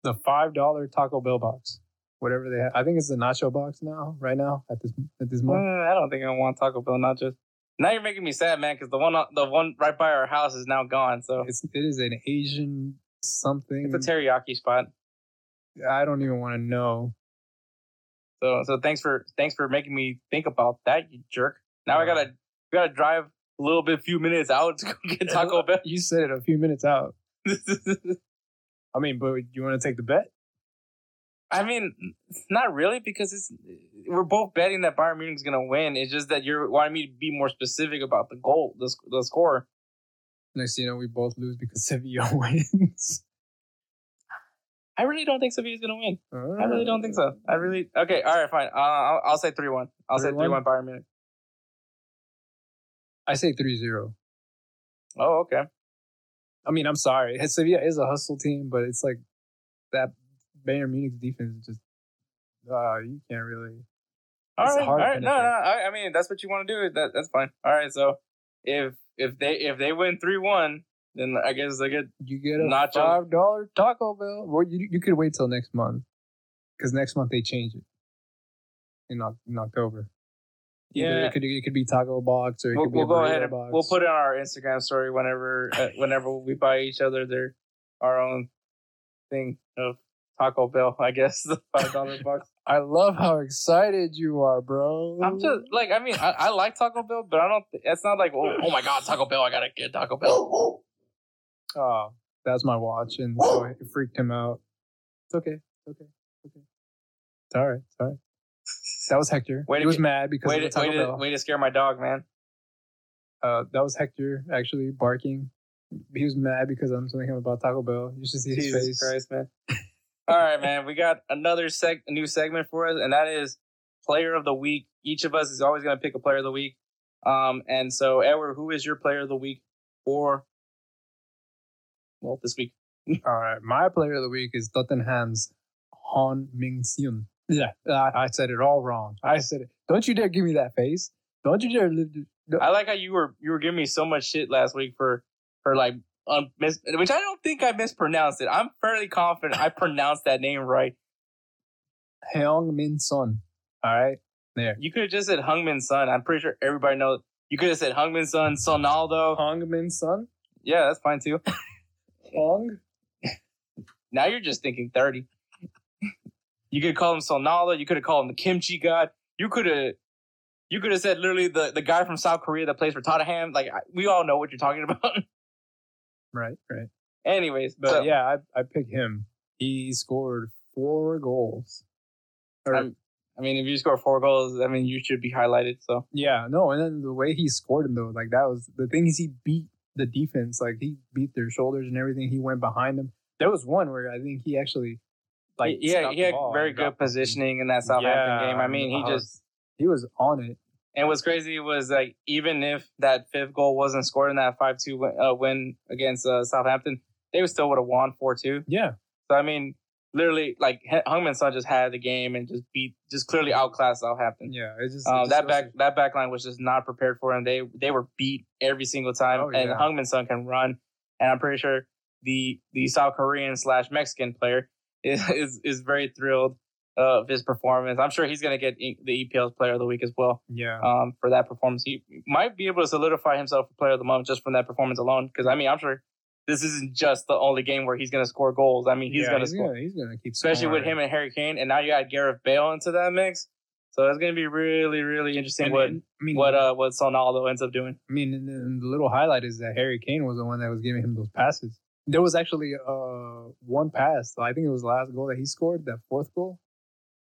The $5 Taco Bell box. Whatever they have. I think it's the nacho box now, right now, at this at this Uh, moment. I don't think I want Taco Bell nachos. Now you're making me sad, man, because the one the one right by our house is now gone. So It's, it is an Asian something. it's a teriyaki spot. I don't even want to know. So so thanks for thanks for making me think about that, you jerk. Now I gotta gotta drive a little bit, few minutes out to go *laughs* get Taco Bell. You said it a few minutes out. *laughs* I mean, but you want to take the bet? I mean, not really because it's we're both betting that Bayern Munich's gonna win. It's just that you're wanting me to be more specific about the goal, the, the score. Next, you know, we both lose because Sevilla *laughs* wins. I really don't think Sevilla's gonna win. I I really don't think so. I really okay. All right, fine. Uh, I'll, I'll say three one. I'll say 3-1? three one Bayern Munich. I say 3-0. Oh, okay. I mean, I'm sorry. Sevilla is a hustle team, but it's like that Bayern Munich's defense is just, uh, you can't really. All right, hard to. No, no. I, I mean, that's what you want to do. That that's fine. All right. So if if they if they win three one, then I guess I get You get a Nacho. five dollar Taco Bell. Well, you you could wait till next month because next month they change it in, in October. Either yeah. it could it could be Taco Box or it We'll, could be we'll a go ahead and box. we'll put it on our Instagram story whenever uh, whenever we buy each other their our own thing of Taco Bell. I guess *laughs* the five dollar *laughs* box. I love how excited you are, bro. I'm just like I mean I, I like Taco Bell, but I don't. It's not like oh, oh my god Taco Bell. I gotta get Taco Bell. *laughs* Oh, that's my watch, and so it freaked him out. It's okay. It's okay. It's okay. It's all right. It's all right. That was Hector. Way he was mad because Way of the Taco way, to, Bell. way to scare my dog, man. Uh, that was Hector actually barking. He was mad because I'm telling him about Taco Bell. You should see his Jesus face. Christ, man. All right, man. We got another seg- new segment for us, and that is player of the week. Each of us is always going to pick a player of the week. Um, and so, Edward, who is your player of the week for? Well, this week. All right, my player of the week is Tottenham's Han Ming Seon. Yeah, I, I said it all wrong. I said it. Don't you dare give me that face. Don't you dare. no. I like how you were you were giving me so much shit last week for for like um, mis- which I don't think I mispronounced it. I'm fairly confident I pronounced that name right. Heung Min Son. All right, there. You could have just said Hungmin Son. I'm pretty sure everybody knows. You could have said Hungmin Son, Sonaldo. Hong Min Son. Yeah, that's fine too. Hong. Now you're just thinking 30. You could call him Sonala. You could have called him the kimchi god. You could have, you could have said literally the, the guy from South Korea that plays for Tottenham. Like I- we all know what you're talking about. *laughs* Right, right. Anyways, But so, yeah, I I picked him. He scored four goals. Or- I mean, if you score four goals, I mean, you should be highlighted. So Yeah, no, and then the way he scored him though, like that was the thing is he beat the defense, like he beat their shoulders and everything. He went behind them. There was one where I think he actually like yeah, stopped he had very good it. positioning in that Southampton Yeah, game. I mean, he just he was on it. and what's crazy was like even if that fifth goal wasn't scored in that five two win, uh, win against uh, Southampton, they would still would have won four two. Yeah, So I mean, literally, like He- Hungman Son just had the game and just beat, just clearly outclassed Southampton. yeah. It just, it Um, just that back that back line was just not prepared for him. They they were beat every single time, Oh, and yeah. Hungman Son can run. And I'm pretty sure the the South Korean slash Mexican player *laughs* is is, very thrilled of his performance. I'm sure he's gonna get E- the EPL's Player of the Week as well Yeah, um, for that performance. He might be able to solidify himself for Player of the Month just from that performance alone. Because I mean, I'm sure this isn't just the only game where he's gonna score goals. I mean, he's yeah, gonna score gonna he's gonna keep especially with him and Harry Kane, and now you add Gareth Bale into that mix. So it's gonna be really, really interesting And- what and, I mean, what uh what Sonaldo ends up doing. I mean, the little highlight is that Harry Kane was the one that was giving him those passes. There was actually uh one pass. I think it was the last goal that he scored, that fourth goal.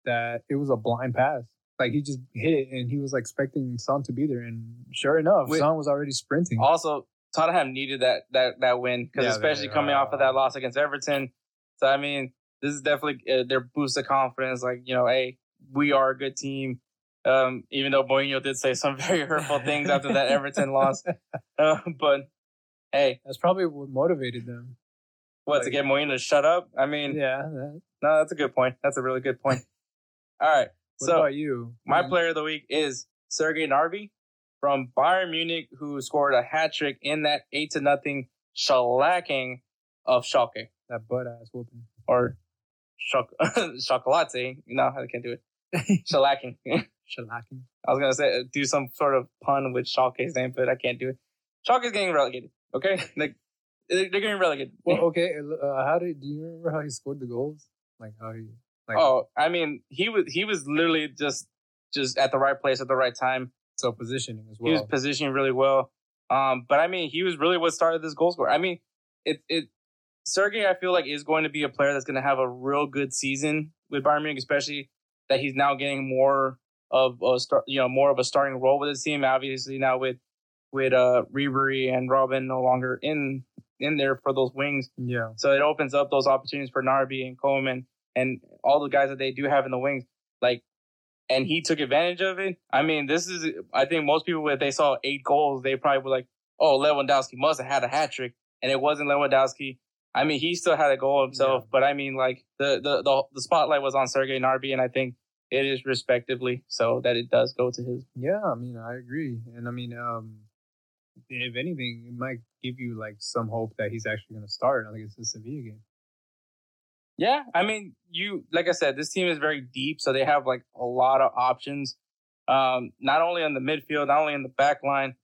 That it was a blind pass. Like he just hit it, and he was like, expecting Son to be there, and sure enough, Wait. Son was already sprinting. Also, Tottenham needed that that that win because Yeah, especially they- coming off of uh, that loss against Everton. So I mean, this is definitely uh, their boost of confidence. Like you know, hey, we are a good team. Um, even though Mourinho did say some *laughs* very hurtful things after that Everton loss, *laughs* uh, but hey, That's probably what motivated them. What to Like- get Mourinho to shut up? I mean, Yeah. That, no, that's a good point. That's a really good point. All right, what so about you? My Mhm. player of the week is Sergei Gnabry from Bayern Munich, who scored a hat trick in that eight to nothing shellacking of Schalke that butt ass whooping. or choc- *laughs* chocolate. No, I can't do it. *laughs* Shellacking. Shellacking. I was gonna say do some sort of pun with Schalke's name, but I can't do it. Schalke's getting relegated. Okay, *laughs* like they're they're getting relegated. Well, okay. Uh, how did do you remember how he scored the goals? Like how he like oh, I mean, he was he was literally just just at the right place at the right time. so positioning as well. He was positioning really well. Um, but I mean, he was really what started this goal score. I mean, it it Sergey, I feel like is going to be a player that's going to have a real good season with Bayern Munich, especially that he's now getting more of a start, you know, more of a starting role with his team. Obviously now with with uh Ribery and Robben no longer in in there for those wings, yeah. so it opens up those opportunities for Gnabry and Coleman and all the guys that they do have in the wings. Like, and he took advantage of it. I mean, this is, I think most people, if they saw eight goals, they probably were like, oh, Lewandowski must have had a hat trick. And it wasn't Lewandowski. I mean, he still had a goal himself, Yeah. but I mean, like, the, the, the, the spotlight was on Sergei Gnabry, and I think it is respectively so that it does go to his. Yeah, I mean, I agree, and I mean, um, if anything, it might give you like some hope that he's actually going to start against the Sevilla game. Yeah, I mean, you like I said, this team is very deep, so they have like a lot of options. Um, not only on the midfield, not only in the back line,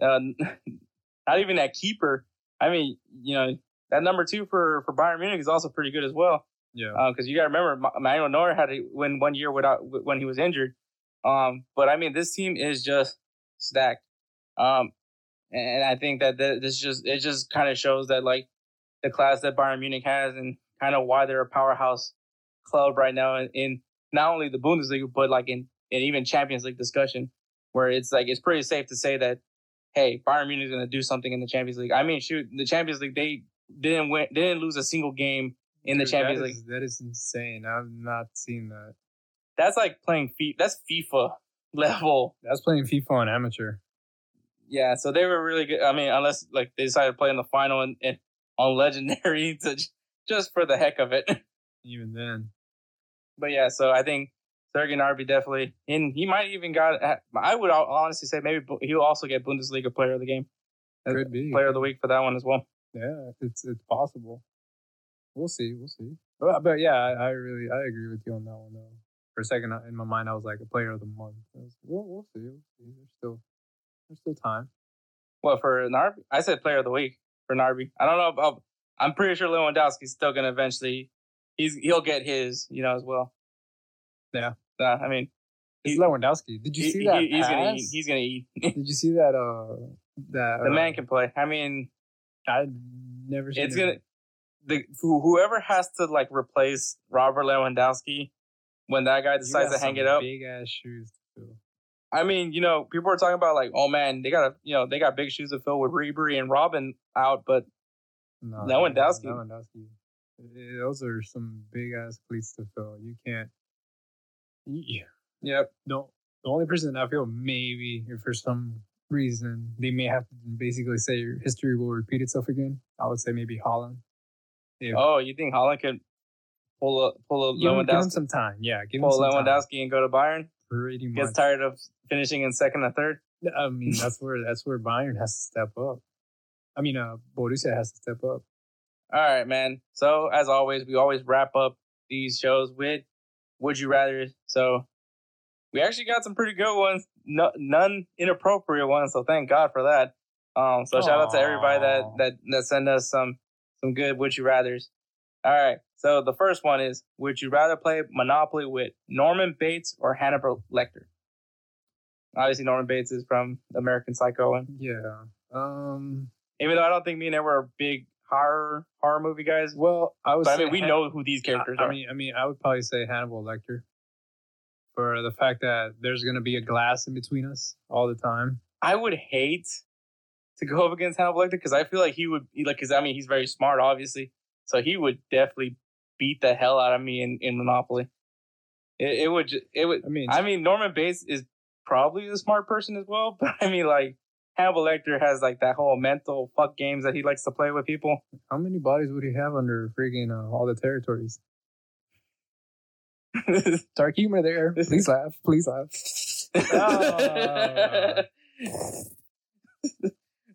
uh, *laughs* not even that keeper. I mean, you know, that number two for for Bayern Munich is also pretty good as well. Yeah, because uh, you got to remember, Manuel Neuer had to win one year without when he was injured. Um, but I mean, this team is just stacked. Um, and I think that this just it just kind of shows that like the class that Bayern Munich has and kind of why they're a powerhouse club right now in, in not only the Bundesliga but like in, in even Champions League discussion, where it's like it's pretty safe to say that hey, Bayern Munich is going to do something in the Champions League. I mean, shoot, the Champions League they didn't win, they didn't lose a single game in Dude, the Champions that is, League. That is insane. I've not seen that. That's like playing FIFA. That's FIFA *laughs* level. That's playing FIFA on amateur. Yeah, so they were really good. I mean, unless like they decided to play in the final and, and on legendary *laughs* to just for the heck of it. Even then. But yeah, so I think Sergei Gnabry definitely, and he might even got. I would honestly say maybe he'll also get Bundesliga Player of the Game, could be Player of the Week for that one as well. Yeah, it's it's possible. We'll see, we'll see. But, but yeah, I, I, really I agree with you on that one though. For a second in my mind, I was like a Player of the Month. Was, we'll, we'll see. We'll see. There's still there's still time. Well, for Gnabry, I said Player of the Week for Gnabry. I don't know about. I'm pretty sure Lewandowski's still going to eventually. He's he'll get his, you know, as well. Yeah. Uh, I mean, he's Lewandowski. Did you see that? He, he's gonna eat. He's gonna eat. *laughs* Did you see that? Uh, that the uh, man can play. I mean, I never. it's gonna. The whoever has to like replace Robert Lewandowski when that guy decides to hang it up. Big ass shoes. I mean, you know, people are talking about like, oh man, they got a, you know, they got big shoes to fill with Ribery and Robben out, but no, Lewandowski. Lewandowski. Eh, those are some big ass cleats to fill. You can't. Yeah. Yep. No. The only person I feel maybe if for some reason they may have to basically say history will repeat itself again. I would say maybe Haaland. Yeah. Oh, you think Haaland could pull a pull a Lewandowski? Give him some time. Yeah. Give pull him Lewandowski time. and go to Bayern. Pretty much. Gets tired of finishing in second or third. I mean, that's where that's where Bayern has to step up. I mean, uh, Borussia has to step up. All right, man. So as always, we always wrap up these shows with "Would You Rather." So we actually got some pretty good ones, no, none inappropriate ones. So thank God for that. Um, so Aww. shout out to everybody that that that sent us some some good "Would You Rather's." All right. So the first one is: Would you rather play Monopoly with Norman Bates or Hannibal Lecter? Obviously, Norman Bates is from American Psycho, and yeah. Um, even though I don't think me and Ed were big horror horror movie guys. Well, I was. I mean, we Han- know who these characters I, are. I mean, I mean, I would probably say Hannibal Lecter for the fact that there's going to be a glass in between us all the time. I would hate to go up against Hannibal Lecter because I feel like he would like because I mean he's very smart, obviously, so he would definitely beat the hell out of me in, in Monopoly. It, it would it would. I mean, I mean Norman Bates is probably a smart person as well, *laughs* but I mean like Hannibal Lecter has like that whole mental fuck games that he likes to play with people. How many bodies would he have under freaking uh, all the territories? *laughs* Dark humor there. Please laugh. Please laugh. oh. *laughs*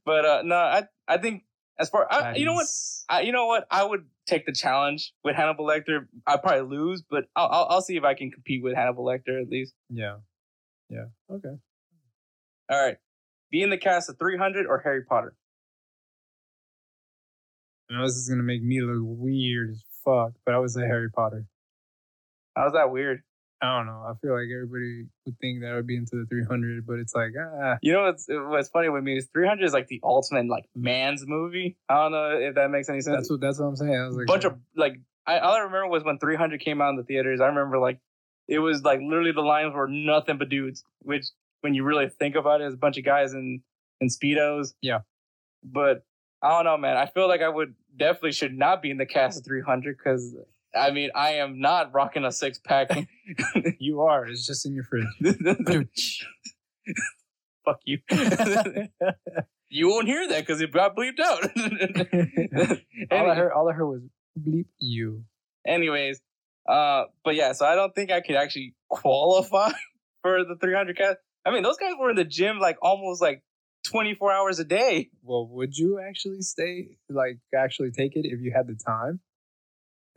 but uh, no, I I think as far I, you know what I, you know what I would take the challenge with Hannibal Lecter. I'd probably lose, but I'll, I'll I'll see if I can compete with Hannibal Lecter at least. Yeah, yeah, okay. All right. Be in the cast of 300 or Harry Potter? I know this is going to make me look weird as fuck, but I would say Harry Potter. How's that weird? I don't know. I feel like everybody would think that I would be into the 300, but it's like, ah. You know what's what's funny with me is 300 is like the ultimate like man's movie. I don't know if that makes any sense. That's what that's what I'm saying. I was like, a bunch of like I all I remember was when 300 came out in the theaters. I remember like it was like literally the lines were nothing but dudes, which when you really think about it, it's a bunch of guys in in speedos. Yeah. But I don't know, man. I feel like I would definitely should not be in the cast of 300 because I mean I am not rocking a six pack. *laughs* *laughs* you are. It's just in your fridge. *laughs* Fuck you. you won't hear that because it got bleeped out. all I heard, all I heard was bleep you. Anyways, uh, but yeah, so I don't think I could actually qualify for the 300 cast. I mean, those guys were in the gym like almost like 24 hours a day. Well, would you actually stay, like, actually take it if you had the time?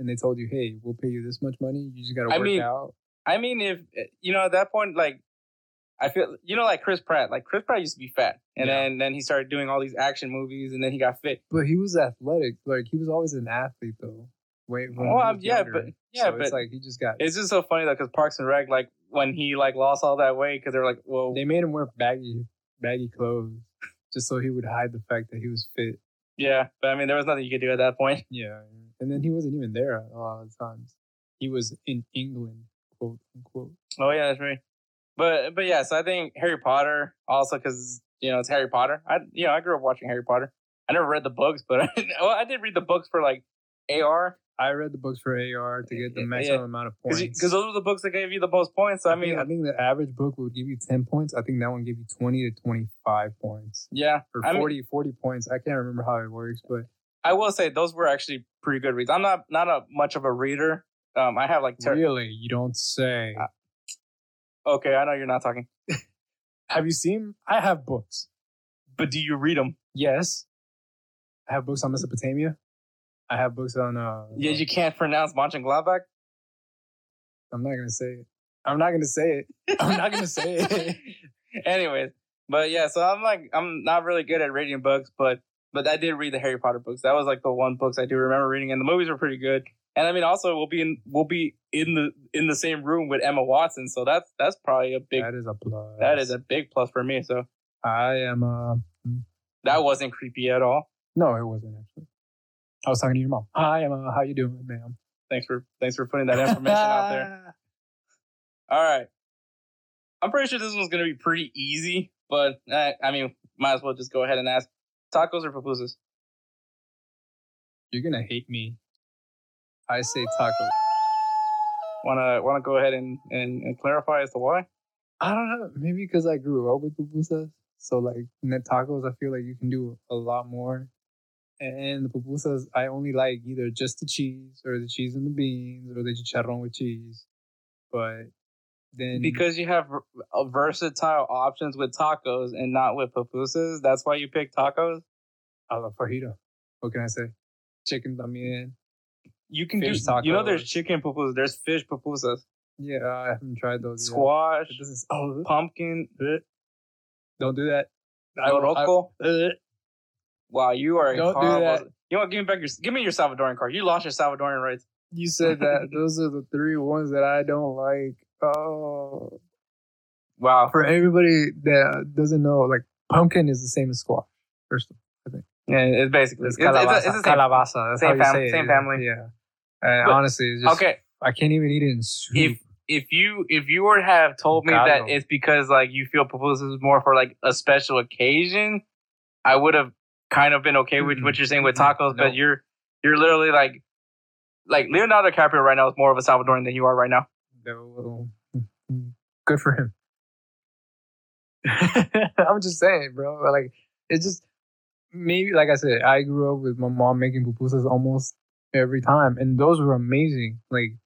And they told you, hey, we'll pay you this much money. You just got to I work mean, out. I mean, if you know, at that point, like, I feel, you know, like Chris Pratt. Like Chris Pratt used to be fat, and Yeah. then then he started doing all these action movies, and then he got fit. But he was athletic. Like, he was always an athlete, though. Wait, Well, um, yeah, but- yeah, So it's but- like he just got. It's just so funny though, because Parks and Rec, like when he like lost all that weight, because they're like, well, They made him wear baggy, baggy clothes just so he would hide the fact that he was fit. yeah, but I mean, there was nothing you could do at that point. Yeah, and then he wasn't even there a lot of the times. He was in England, quote unquote. Oh yeah, that's right. But but yeah, so I think Harry Potter also because you know it's Harry Potter. I you know I grew up watching Harry Potter. I never read the books, but I, *laughs* well, I did read the books for like AR I read the books for AR to get the Yeah, maximum amount of points. because those were the books that gave you the most points. So, I mean, I uh think the average book would give you 10 points. I think that one gave you 20 to 25 points. yeah, Or I mean- 40, 40 points. I can't remember how it works, but I will say those were actually pretty good reads. I'm not not a much of a reader. Um, I have like ter- really, you don't say. Uh, okay, I know you're not talking, *laughs* have you seen? I have books. but do you read them? Yes. I have books on Mesopotamia. I have books on. uh Yeah, you can't pronounce Mönchengladbach. I'm not going to say it. I'm not going to say it. *laughs* I'm not going to say it. *laughs* Anyways, but yeah, so I'm like I'm not really good at reading books, but but I did read the Harry Potter books. That was like the one books I do remember reading, and the movies were pretty good. And I mean, also we'll be in we'll be in the in the same room with Emma Watson, so that's that's probably a big that is a plus. that is a big plus for me. So I am. uh that wasn't creepy at all. No, it wasn't actually. I was talking to your mom. Hi, Emma. How you doing, ma'am? Thanks for thanks for putting that information out there. *laughs* All right, I'm pretty sure this one's gonna be pretty easy, but uh, I mean, might as well just go ahead and ask: tacos or pupusas? You're gonna hate me. I say taco. Wanna wanna go ahead and, and, and clarify as to why? I don't know. Maybe because I grew up with pupusas. So like net tacos, I feel like you can do a lot more. And the pupusas, I only like either just the cheese or the cheese and the beans or the chicharron with cheese. But then Because you have uh, versatile options with tacos and not with pupusas. That's why you pick tacos. I love fajita. What can I say? Chicken también. You can Fish do. Tacos. You know, there's chicken pupusas. There's fish pupusas. Yeah, I haven't tried those. Squash, doesn't. Oh, uh. pumpkin, uh. don't do that. I- uh. Wow, you are a Don't do that. You know what? Give me back your. Give me your Salvadoran card. You lost your Salvadoran rights. You said that *laughs* those are the three ones that I don't like. Oh, Wow. for everybody that uh, doesn't know, like pumpkin is the same as squash. First, of all. Yeah, it's basically it's it's, it's, calabaza. it's, the same. calabaza. That's Same how fam- say same family. Yeah. And But- honestly, it's just, Okay, I can't even eat it in soup. if if you if you were to have told me that it's because like you feel pupusas is more for like a special occasion, I would have kind of been okay with Mm-mm. what you're saying with tacos. No. But you're you're literally like like Leonardo DiCaprio right now is more of a Salvadoran than you are right now. No. Little good for him. *laughs* I'm just saying, bro. Like, it's just maybe, like I said, I grew up with my mom making pupusas almost every time, and those were amazing. Like,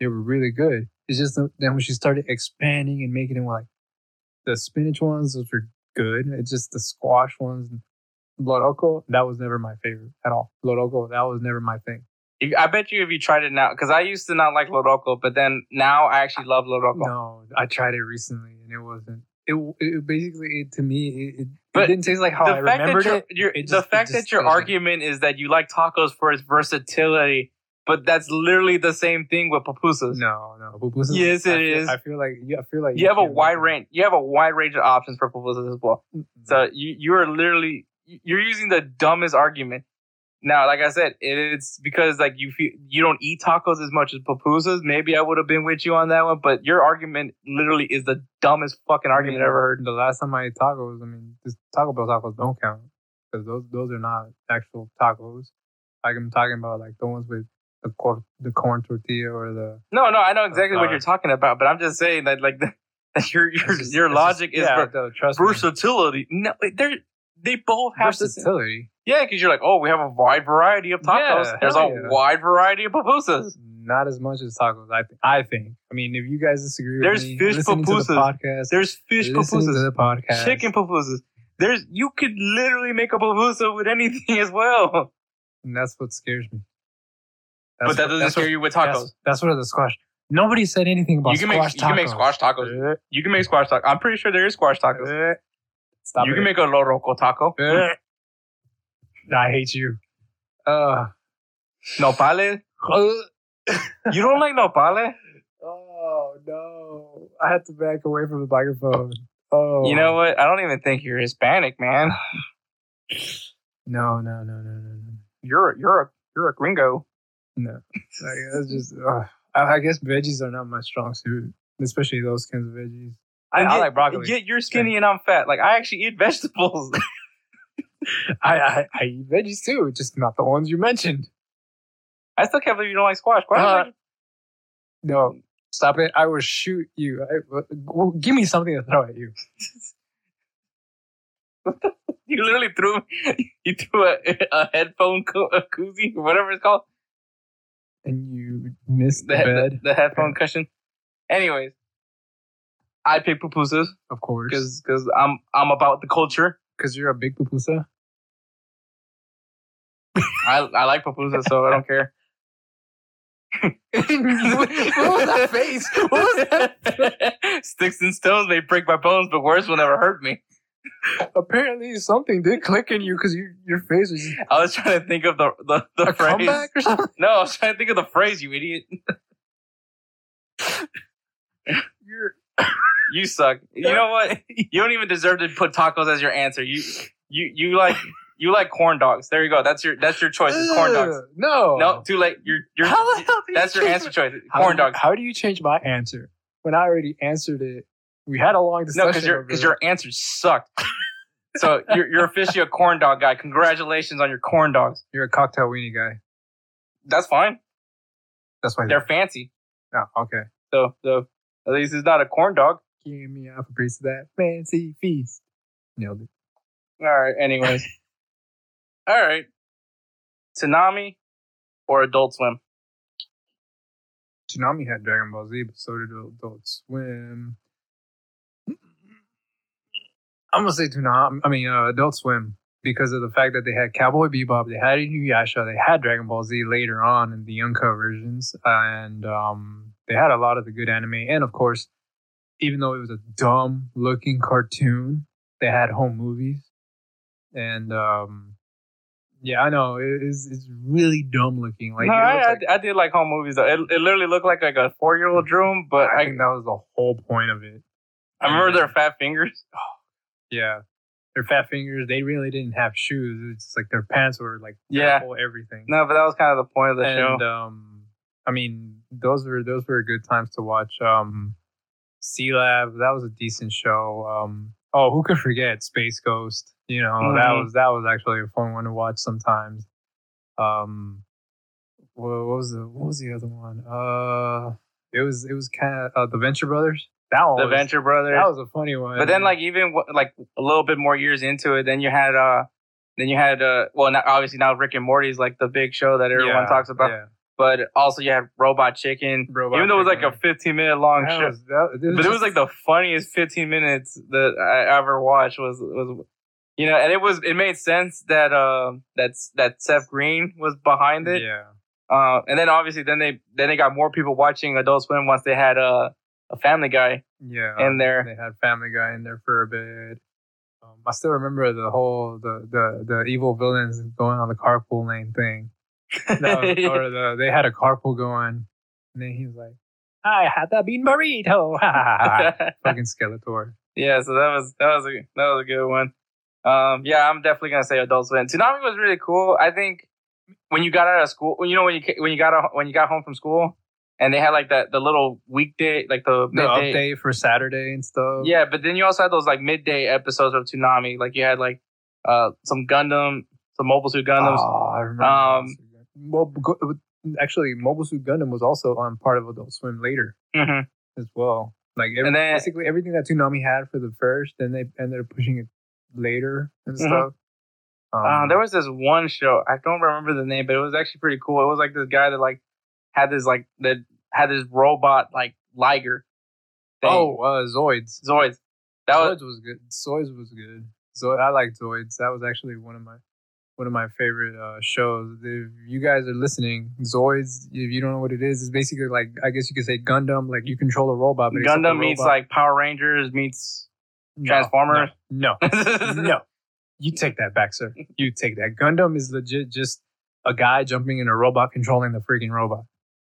they were really good. It's just then when she started expanding and making them like the spinach ones, those were good. It's just the squash ones. Loroco, that was never my favorite at all. Loroco, that was never my thing. I bet you if you tried it now, because I used to not like Loroco, but then now I actually love Loroco. No, I tried it recently and it wasn't. It, it basically it, to me it, it, But it didn't taste like how I the remembered it. your It the just- it fact that your argument is that you like tacos for its versatility, but that's literally the same thing with pupusas. No, no, pupusas. Yes, it I feel, is. I feel like yeah, I feel like you have a wide range. You have a wide range of options for pupusas as well. Mm-mm. So you you are literally you're using the dumbest argument. Now, like I said, it's because like you feel you don't eat tacos as much as pupusas. Maybe I would have been with you on that one, but your argument literally is the dumbest fucking argument I ever heard. The last time I ate tacos, I mean, this Taco Bell tacos don't count because those those are not actual tacos. Like I'm talking about like the ones with the corn the corn tortilla or the. No, no, I know exactly what you're talking about, but I'm just saying that like *laughs* that your your just- your logic just- is yeah, ver- no, trust me. versatility. No, they're they both have the versatility. Yeah, because you're like, oh, we have a wide variety of tacos. Yeah, There's a yeah. wide variety of pupusas. Not as much as tacos. I th- I think. I mean, if you guys disagree with There's me, fish to the pupusas. podcast, There's fish pupusas, the podcast, chicken pupusas. there's you could literally make a pupusa with anything *laughs* as well. And that's what scares me. but that doesn't scare you with tacos. That's, that's what the squash. Nobody said anything about You can make squash you can make squash tacos. You can make squash tacos. I'm pretty sure there is squash tacos. uh, Stop you it. can make a loroco taco. I hate you. Uh, Nopales. You don't like nopales? oh no! I had to back away from the microphone. Oh, You know what? I don't even think you're Hispanic, man. No, no, no, no, no, no. You're you're a you're a gringo. No, like, that's just. Uh, I, I guess veggies are not my strong suit, especially those kinds of veggies. I, I like broccoli. Yet you're skinny and I'm fat. Like I actually eat vegetables. *laughs* *laughs* I, I I eat veggies too, just not the ones you mentioned. I still can't believe you don't like squash. Uh, No, stop it! I will shoot you. I, well, give me something to throw at you. *laughs* you literally threw *laughs* you threw a, a headphone co- a koozie or whatever it's called. And you missed the, The, bed, the, the headphone cushion. Anyways, I pick pupusas of course, because because I'm I'm about the culture. because you're a big pupusa. I I like pupusas, so I don't care. what was that face? What was that? *laughs* Sticks and stones may break my bones, but words will never hurt me. Apparently, something did click in you because you, your face was just I was trying to think of the the, the a phrase. comeback or something. *laughs* No, I was trying to think of the phrase, you idiot. You're You suck. You know what? *laughs* You don't even deserve to put tacos as your answer. You you you like you like corn dogs. There you go. That's your that's your choice. Is corn dogs. No, No, too late. You're you're How the hell do you that's your change answer choice. How Corn do you- dogs. How do you change my answer when I already answered it? We had a long discussion. No, because your over because it. your answer sucked. so you're you're officially a corn dog guy. Congratulations on your corn dogs. you're a cocktail weenie guy. That's fine. That's why They're fancy. Oh, okay. So so at least it's not a corn dog. Give me off a piece of that fancy feast. Nailed it. All right. Anyways. *laughs* All right. Toonami or Adult Swim. Toonami had Dragon Ball Z, but so did Adult Swim. I'm gonna say Toonami. I mean, uh, Adult Swim because of the fact that they had Cowboy Bebop, they had Inuyasha, they had Dragon Ball Z later on in the Uncut versions, and um, they had a lot of the good anime. And of course, even though it was a dumb looking cartoon, they had home movies, and um, yeah, I know it is. It's really dumb looking. Like no, I, looks I, like- I did like home movies though. It, it literally looked like like a four year old 'em, but I I, think that was the whole point of it. I remember their fat fingers. *laughs* Yeah. Their fat fingers, they really didn't have shoes. It's like their pants were like Yeah. everything. No, but that was kind of the point of the show. and show. um I mean, those were those were good times to watch. Um Sealab. that was a decent show. Um oh, who could forget Space Ghost? You know, that Mhm. was that was actually a fun one to watch sometimes. Um what, what was the what was the other one? Uh it was it was kind of uh, the Venture Brothers. That one the was, Venture Brothers. That was a funny one. But then, like even like a little bit more years into it, then you had uh, then you had uh, well, now, obviously now Rick and Morty's like the big show that everyone Yeah, talks about. yeah. But also you had Robot Chicken, Robot even though it was like a 15 minute long show. was- that- but it was like the funniest 15 minutes that I ever watched. Was was you know, and it was it made sense that uh that's that Seth Green was behind it. Yeah. Uh, and then obviously then they then they got more people watching Adult Swim once they had uh, a Family Guy Yeah. in there. They had Family Guy in there for a bit. Um, I still remember the whole the, the the evil villains going on the carpool lane thing. Was- or the they had a carpool going, and then he was like, "I had the bean burrito." *laughs* Fucking Skeletor. Yeah, so that was that was a that was a good one. Um, yeah, I'm definitely gonna say Adult Swim. Toonami was really cool. I think when you got out of school, you know when you when you got out, when you got home from school, and they had like that the little weekday like the The midday. update for Saturday and stuff. Yeah, but then you also had those like midday episodes of Toonami. Like you had like uh some Gundam, some Mobile Suit Gundams. Oh, I remember. Um, Well, actually, Mobile Suit Gundam was also on part of Adult Swim later. Mhm. as well. Like every, And then- basically everything that Toonami had for the first, then they ended up pushing it later and Mhm. stuff. Um, Uh, there was this one show I don't remember the name, but it was actually pretty cool. It was like this guy that like had this like that had this robot like Liger. thing. oh uh, Zoids. Zoids. That was Zoids was good. Zoids was good. So I like Zoids. That was actually one of my one of my favorite uh, shows. If you guys are listening, Zoids, if you don't know what it is, it's basically like I guess you could say Gundam. Like you control a robot. But Gundam meets robot- like Power Rangers meets No, Transformers. No, no, *laughs* no. You take that back, sir. You take that. Gundam is legit just a guy jumping in a robot controlling the freaking robot.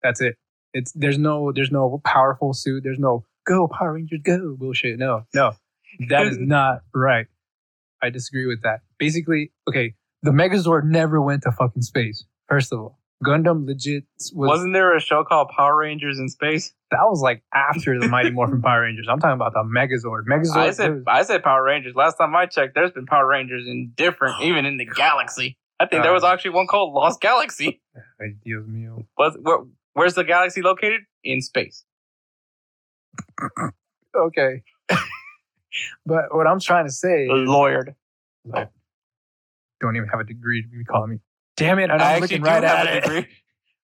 That's it. It's there's no there's no powerful suit. There's no go Power Rangers go bullshit. No, no, that is *laughs* not right. I disagree with that. Basically, okay, the Megazord never went to fucking space. First of all, Gundam legit was Wasn't there a show called Power Rangers in Space? that was like after the Mighty Morphin Power Rangers. I'm talking about the Megazord. Megazord. I said was- I said Power Rangers. Last time I checked, there's been Power Rangers in different, oh even in the galaxy. I think there was actually one called Lost Galaxy. Dios mío. But where, where's the galaxy located? In space. *clears throat* okay. *laughs* but what I'm trying to say, Lawyered. like, don't even have a degree to be calling me. Damn it! I'm I actually looking do right have at a it. degree. *laughs*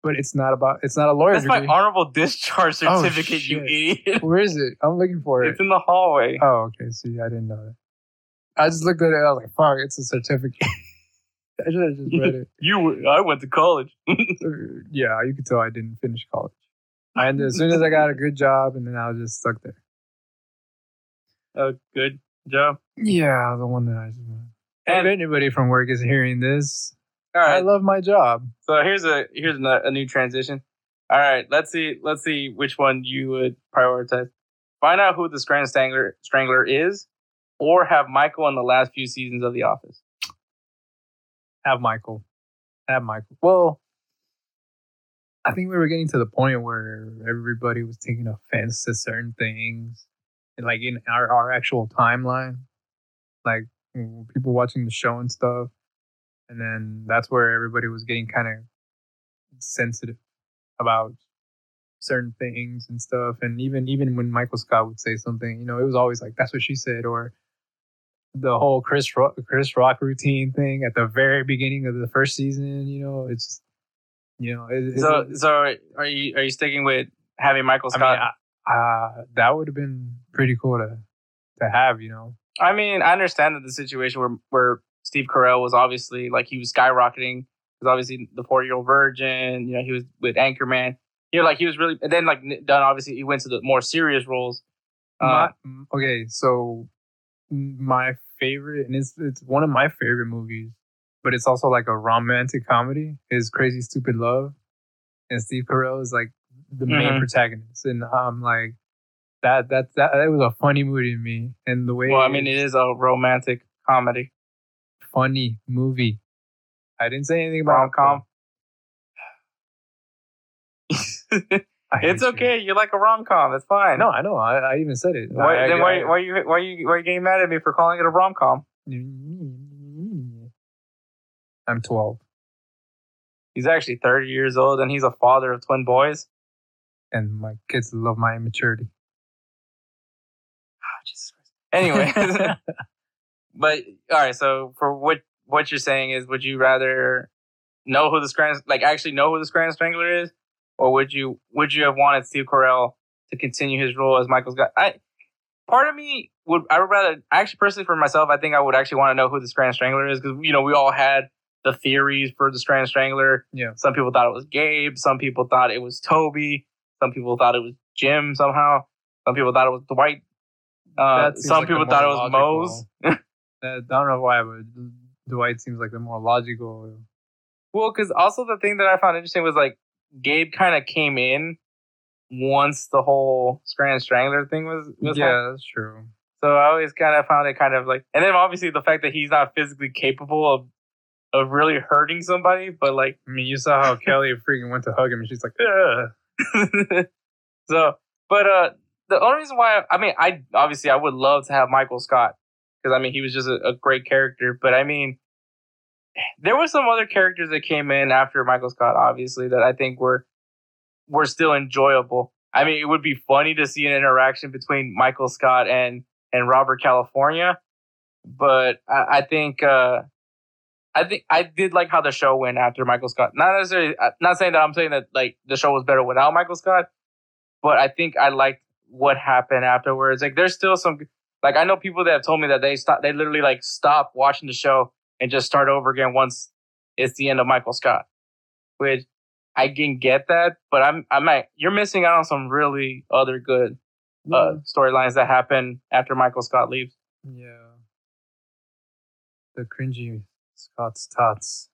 But it's not about. It's not a lawyer That's my honorable discharge Oh, certificate, you idiot. *laughs* Where is it? I'm looking for it. It's in the hallway. Oh, okay. See, I didn't know that. I just looked at it. I was like, "Fuck, it's a certificate." *laughs* I should have just read it. You, I went to college. Uh, yeah, you could tell I didn't finish college. I ended as soon as I got a good job, and then I was just stuck there. A good job. Yeah, the one that I. And- if anybody from work is hearing this, All I love my job. So here's a here's a, a new transition. All right, let's see let's see which one you would prioritize. Find out who the Scranton Strangler Strangler is, or have Michael in the last few seasons of The Office. have Michael. Have Michael. Well, I think we were getting to the point where everybody was taking offense to certain things, and like in our, our actual timeline, like people watching the show and stuff. And then that's where everybody was getting kind of sensitive about certain things and stuff. And even even when Michael Scott would say something, you know, it was always like, "That's what she said," or the whole Chris Rock, Chris Rock routine thing at the very beginning of the first season. You know, it's just, you know, it, it's, So so are you are you sticking with having Michael I mean, Scott? I, uh, that would have been pretty cool to to have. You know, I mean, I understand that the situation where where Steve Carell was obviously like he was skyrocketing because obviously the four year old virgin, you know, he was with Anchorman. You know, like he was really, and then like done. Obviously, he went to the more serious roles. Uh, my, okay, so my favorite, and it's it's one of my favorite movies, but it's also like a romantic comedy. Is Crazy Stupid Love, and Steve Carell is like the main Mhm. protagonist, and I'm like that that that that was a funny movie to me, and the way well, I mean, it is a romantic comedy. funny movie. I didn't say anything about Rom com. *laughs* It's okay. You like a rom com. It's fine. No, I know. I, I even said it. Why, I- then I- why, why you why you why you getting mad at me for calling it a rom com? *laughs* I'm 12, He's actually thirty years old and he's a father of twin boys. and my kids love my immaturity. Jesus Christ. Anyway, *laughs* but all right. So for what what you're saying is, would you rather know who the Scranton like actually know who the Scranton Strangler is, or would you would you have wanted Steve Carell to continue his role as Michael's guy? I part of me would I would rather actually personally for myself, I think I would actually want to know who the Scranton Strangler is because you know we all had the theories for the Scranton Strangler. yeah. Some people thought it was Gabe. Some people thought it was Toby. Some people thought it was Jim somehow. Some people thought it was Dwight. Uh, some like people thought it was Uh, *laughs* I don't know why, but Dwight seems like the more logical. Well, because also the thing that I found interesting was like Gabe kind of came in once the whole Scranton Strangler thing was. was yeah, that's true. So I always kind of found it kind of like, and then obviously the fact that he's not physically capable of of really hurting somebody, but like I mean, you saw how *laughs* Kelly freaking went to hug him, and she's like, Ugh. *laughs* so, but uh, the only reason why I mean, I obviously I would love to have Michael Scott because I mean he was just a, a great character. But I mean, there were some other characters that came in after Michael Scott, obviously that I think were were still enjoyable. I mean, it would be funny to see an interaction between Michael Scott and and Robert California, but I, I think. uh I think I did like how the show went after Michael Scott. Not necessarily, uh, not saying that I'm saying that like the show was better without Michael Scott, but I think I liked what happened afterwards. Like there's still some Like I know people that have told me that they stop, they literally like stop watching the show and just start over again once it's the end of Michael Scott. Which I can get that, but I'm I'm like you're missing out on some really other good uh, storylines that happen after Michael Scott leaves. Yeah. The cringy Scott's tots.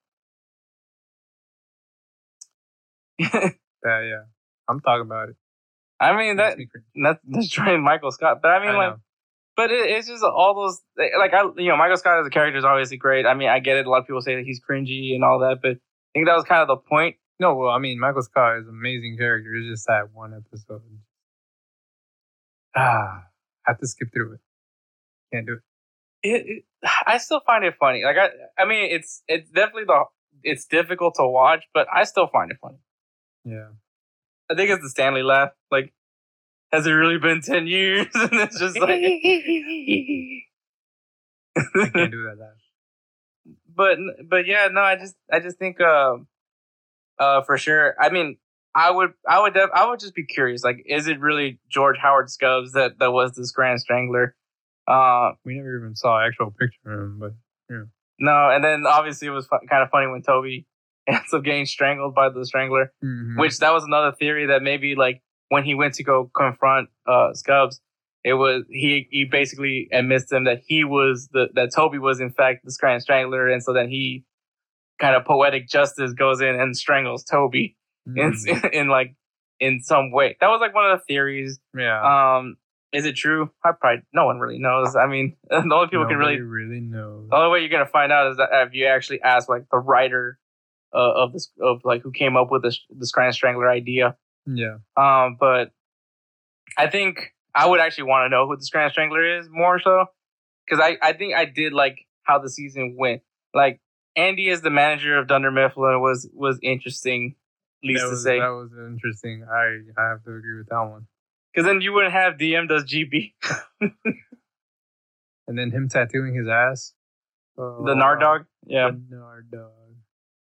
*laughs* Yeah, yeah. I'm talking about it. I mean that that's *laughs* destroying Michael Scott, but I mean I like know. But it, it's just all those like I you know Michael Scott as a character is obviously great. I mean I get it. A lot of people say that he's cringy and all that, but I think that was kind of the point. No, well, I mean, Michael Scott is an amazing character. It's just that one episode. Ah, *sighs* I have to skip through it. Can't do it. It, it, I still find it funny. Like I I mean it's it's definitely the it's difficult to watch, but I still find it funny. Yeah. I think it's the Stanley laugh. Like has it really been ten years? *laughs* and it's just like. I can't do that. laugh. *laughs* but but yeah, no, I just I just think uh, uh for sure. I mean, I would I would def- I would just be curious. Like, is it really George Howard Scubbs that that was this Grand Strangler? Uh, We never even saw an actual picture of him, but yeah. no, and then obviously it was fu- kind of funny when Toby ends up getting strangled by the Strangler. Mhm. Which that was another theory that maybe like when he went to go confront uh Scubs, it was he he basically admits to him that he was the that Toby was in fact the Grand Strangler, and so then he kind of poetic justice goes in and strangles Toby in, Mhm. *laughs* in like in some way. That was like one of the theories. yeah. Um, is it true? I probably no one really knows. I mean, *laughs* the only people can really really knows. the only way you're gonna find out is that if you actually ask like the writer uh, of this of like who came up with this this Grand Strangler idea. Yeah. Um, but I think I would actually want to know who the Grand Strangler is more so because I, I think I did like how the season went. Like Andy as the manager of Dunder Mifflin was was interesting, at least that to say. That was interesting. I, I have to agree with that one. Because then you wouldn't have DM does GB *laughs* And then him tattooing his ass. Oh, the Nard dog. Yeah. The Nard dog.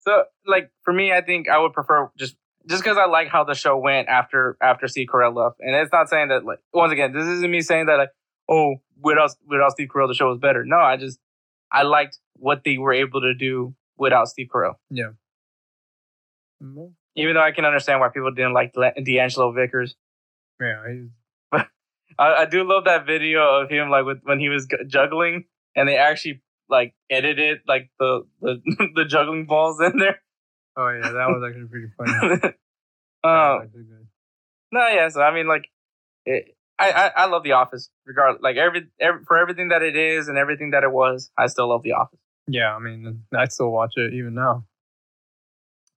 So like for me, I think I would prefer just just because I like how the show went after after Steve Carell left, and it's not saying that like once again, this isn't me saying that like oh without without Steve Carell the show was better. No, I just I liked what they were able to do without Steve Carell. Mm, Even though I can understand why people didn't like D'Angelo Vickers, Yeah, he's, *laughs* but I, I do love that video of him like with when he was juggling, and they actually like edited like the the, *laughs* the juggling balls in there. oh yeah, that was actually pretty *laughs* funny. That um, was actually good. No, yeah. So I mean, like, it, I, I I love The Office. Regardless, like every, every for everything that it is and everything that it was, I still love The Office. Yeah, I mean, I still watch it even now.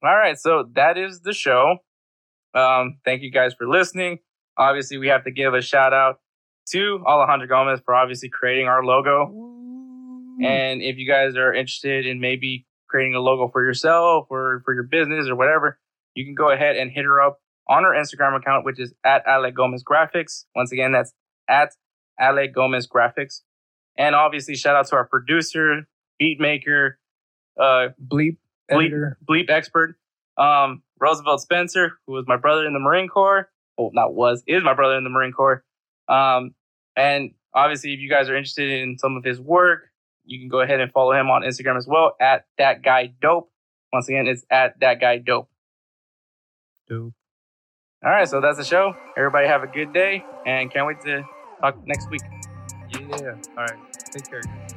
All right, so that is the show. Um, thank you guys for listening. Obviously, we have to give a shout out to Alejandro Gomez for obviously creating our logo. And if you guys are interested in maybe creating a logo for yourself or for your business or whatever, you can go ahead and hit her up on her Instagram account, which is at Ale Gomez Graphics. Once again, that's at Ale Gomez Graphics. And obviously, shout out to our producer, beat maker, uh, Bleep Bleep, editor. bleep expert, um, Roosevelt Spencer, who was my brother in the Marine Corps. Well, not was, is my brother in the Marine Corps. Um, and obviously, if you guys are interested in some of his work, you can go ahead and follow him on Instagram as well at that guy dope. Once again, it's at that guy dope. Dope. All right, so that's the show. Everybody have a good day and can't wait to talk next week. Yeah. All right. Take care.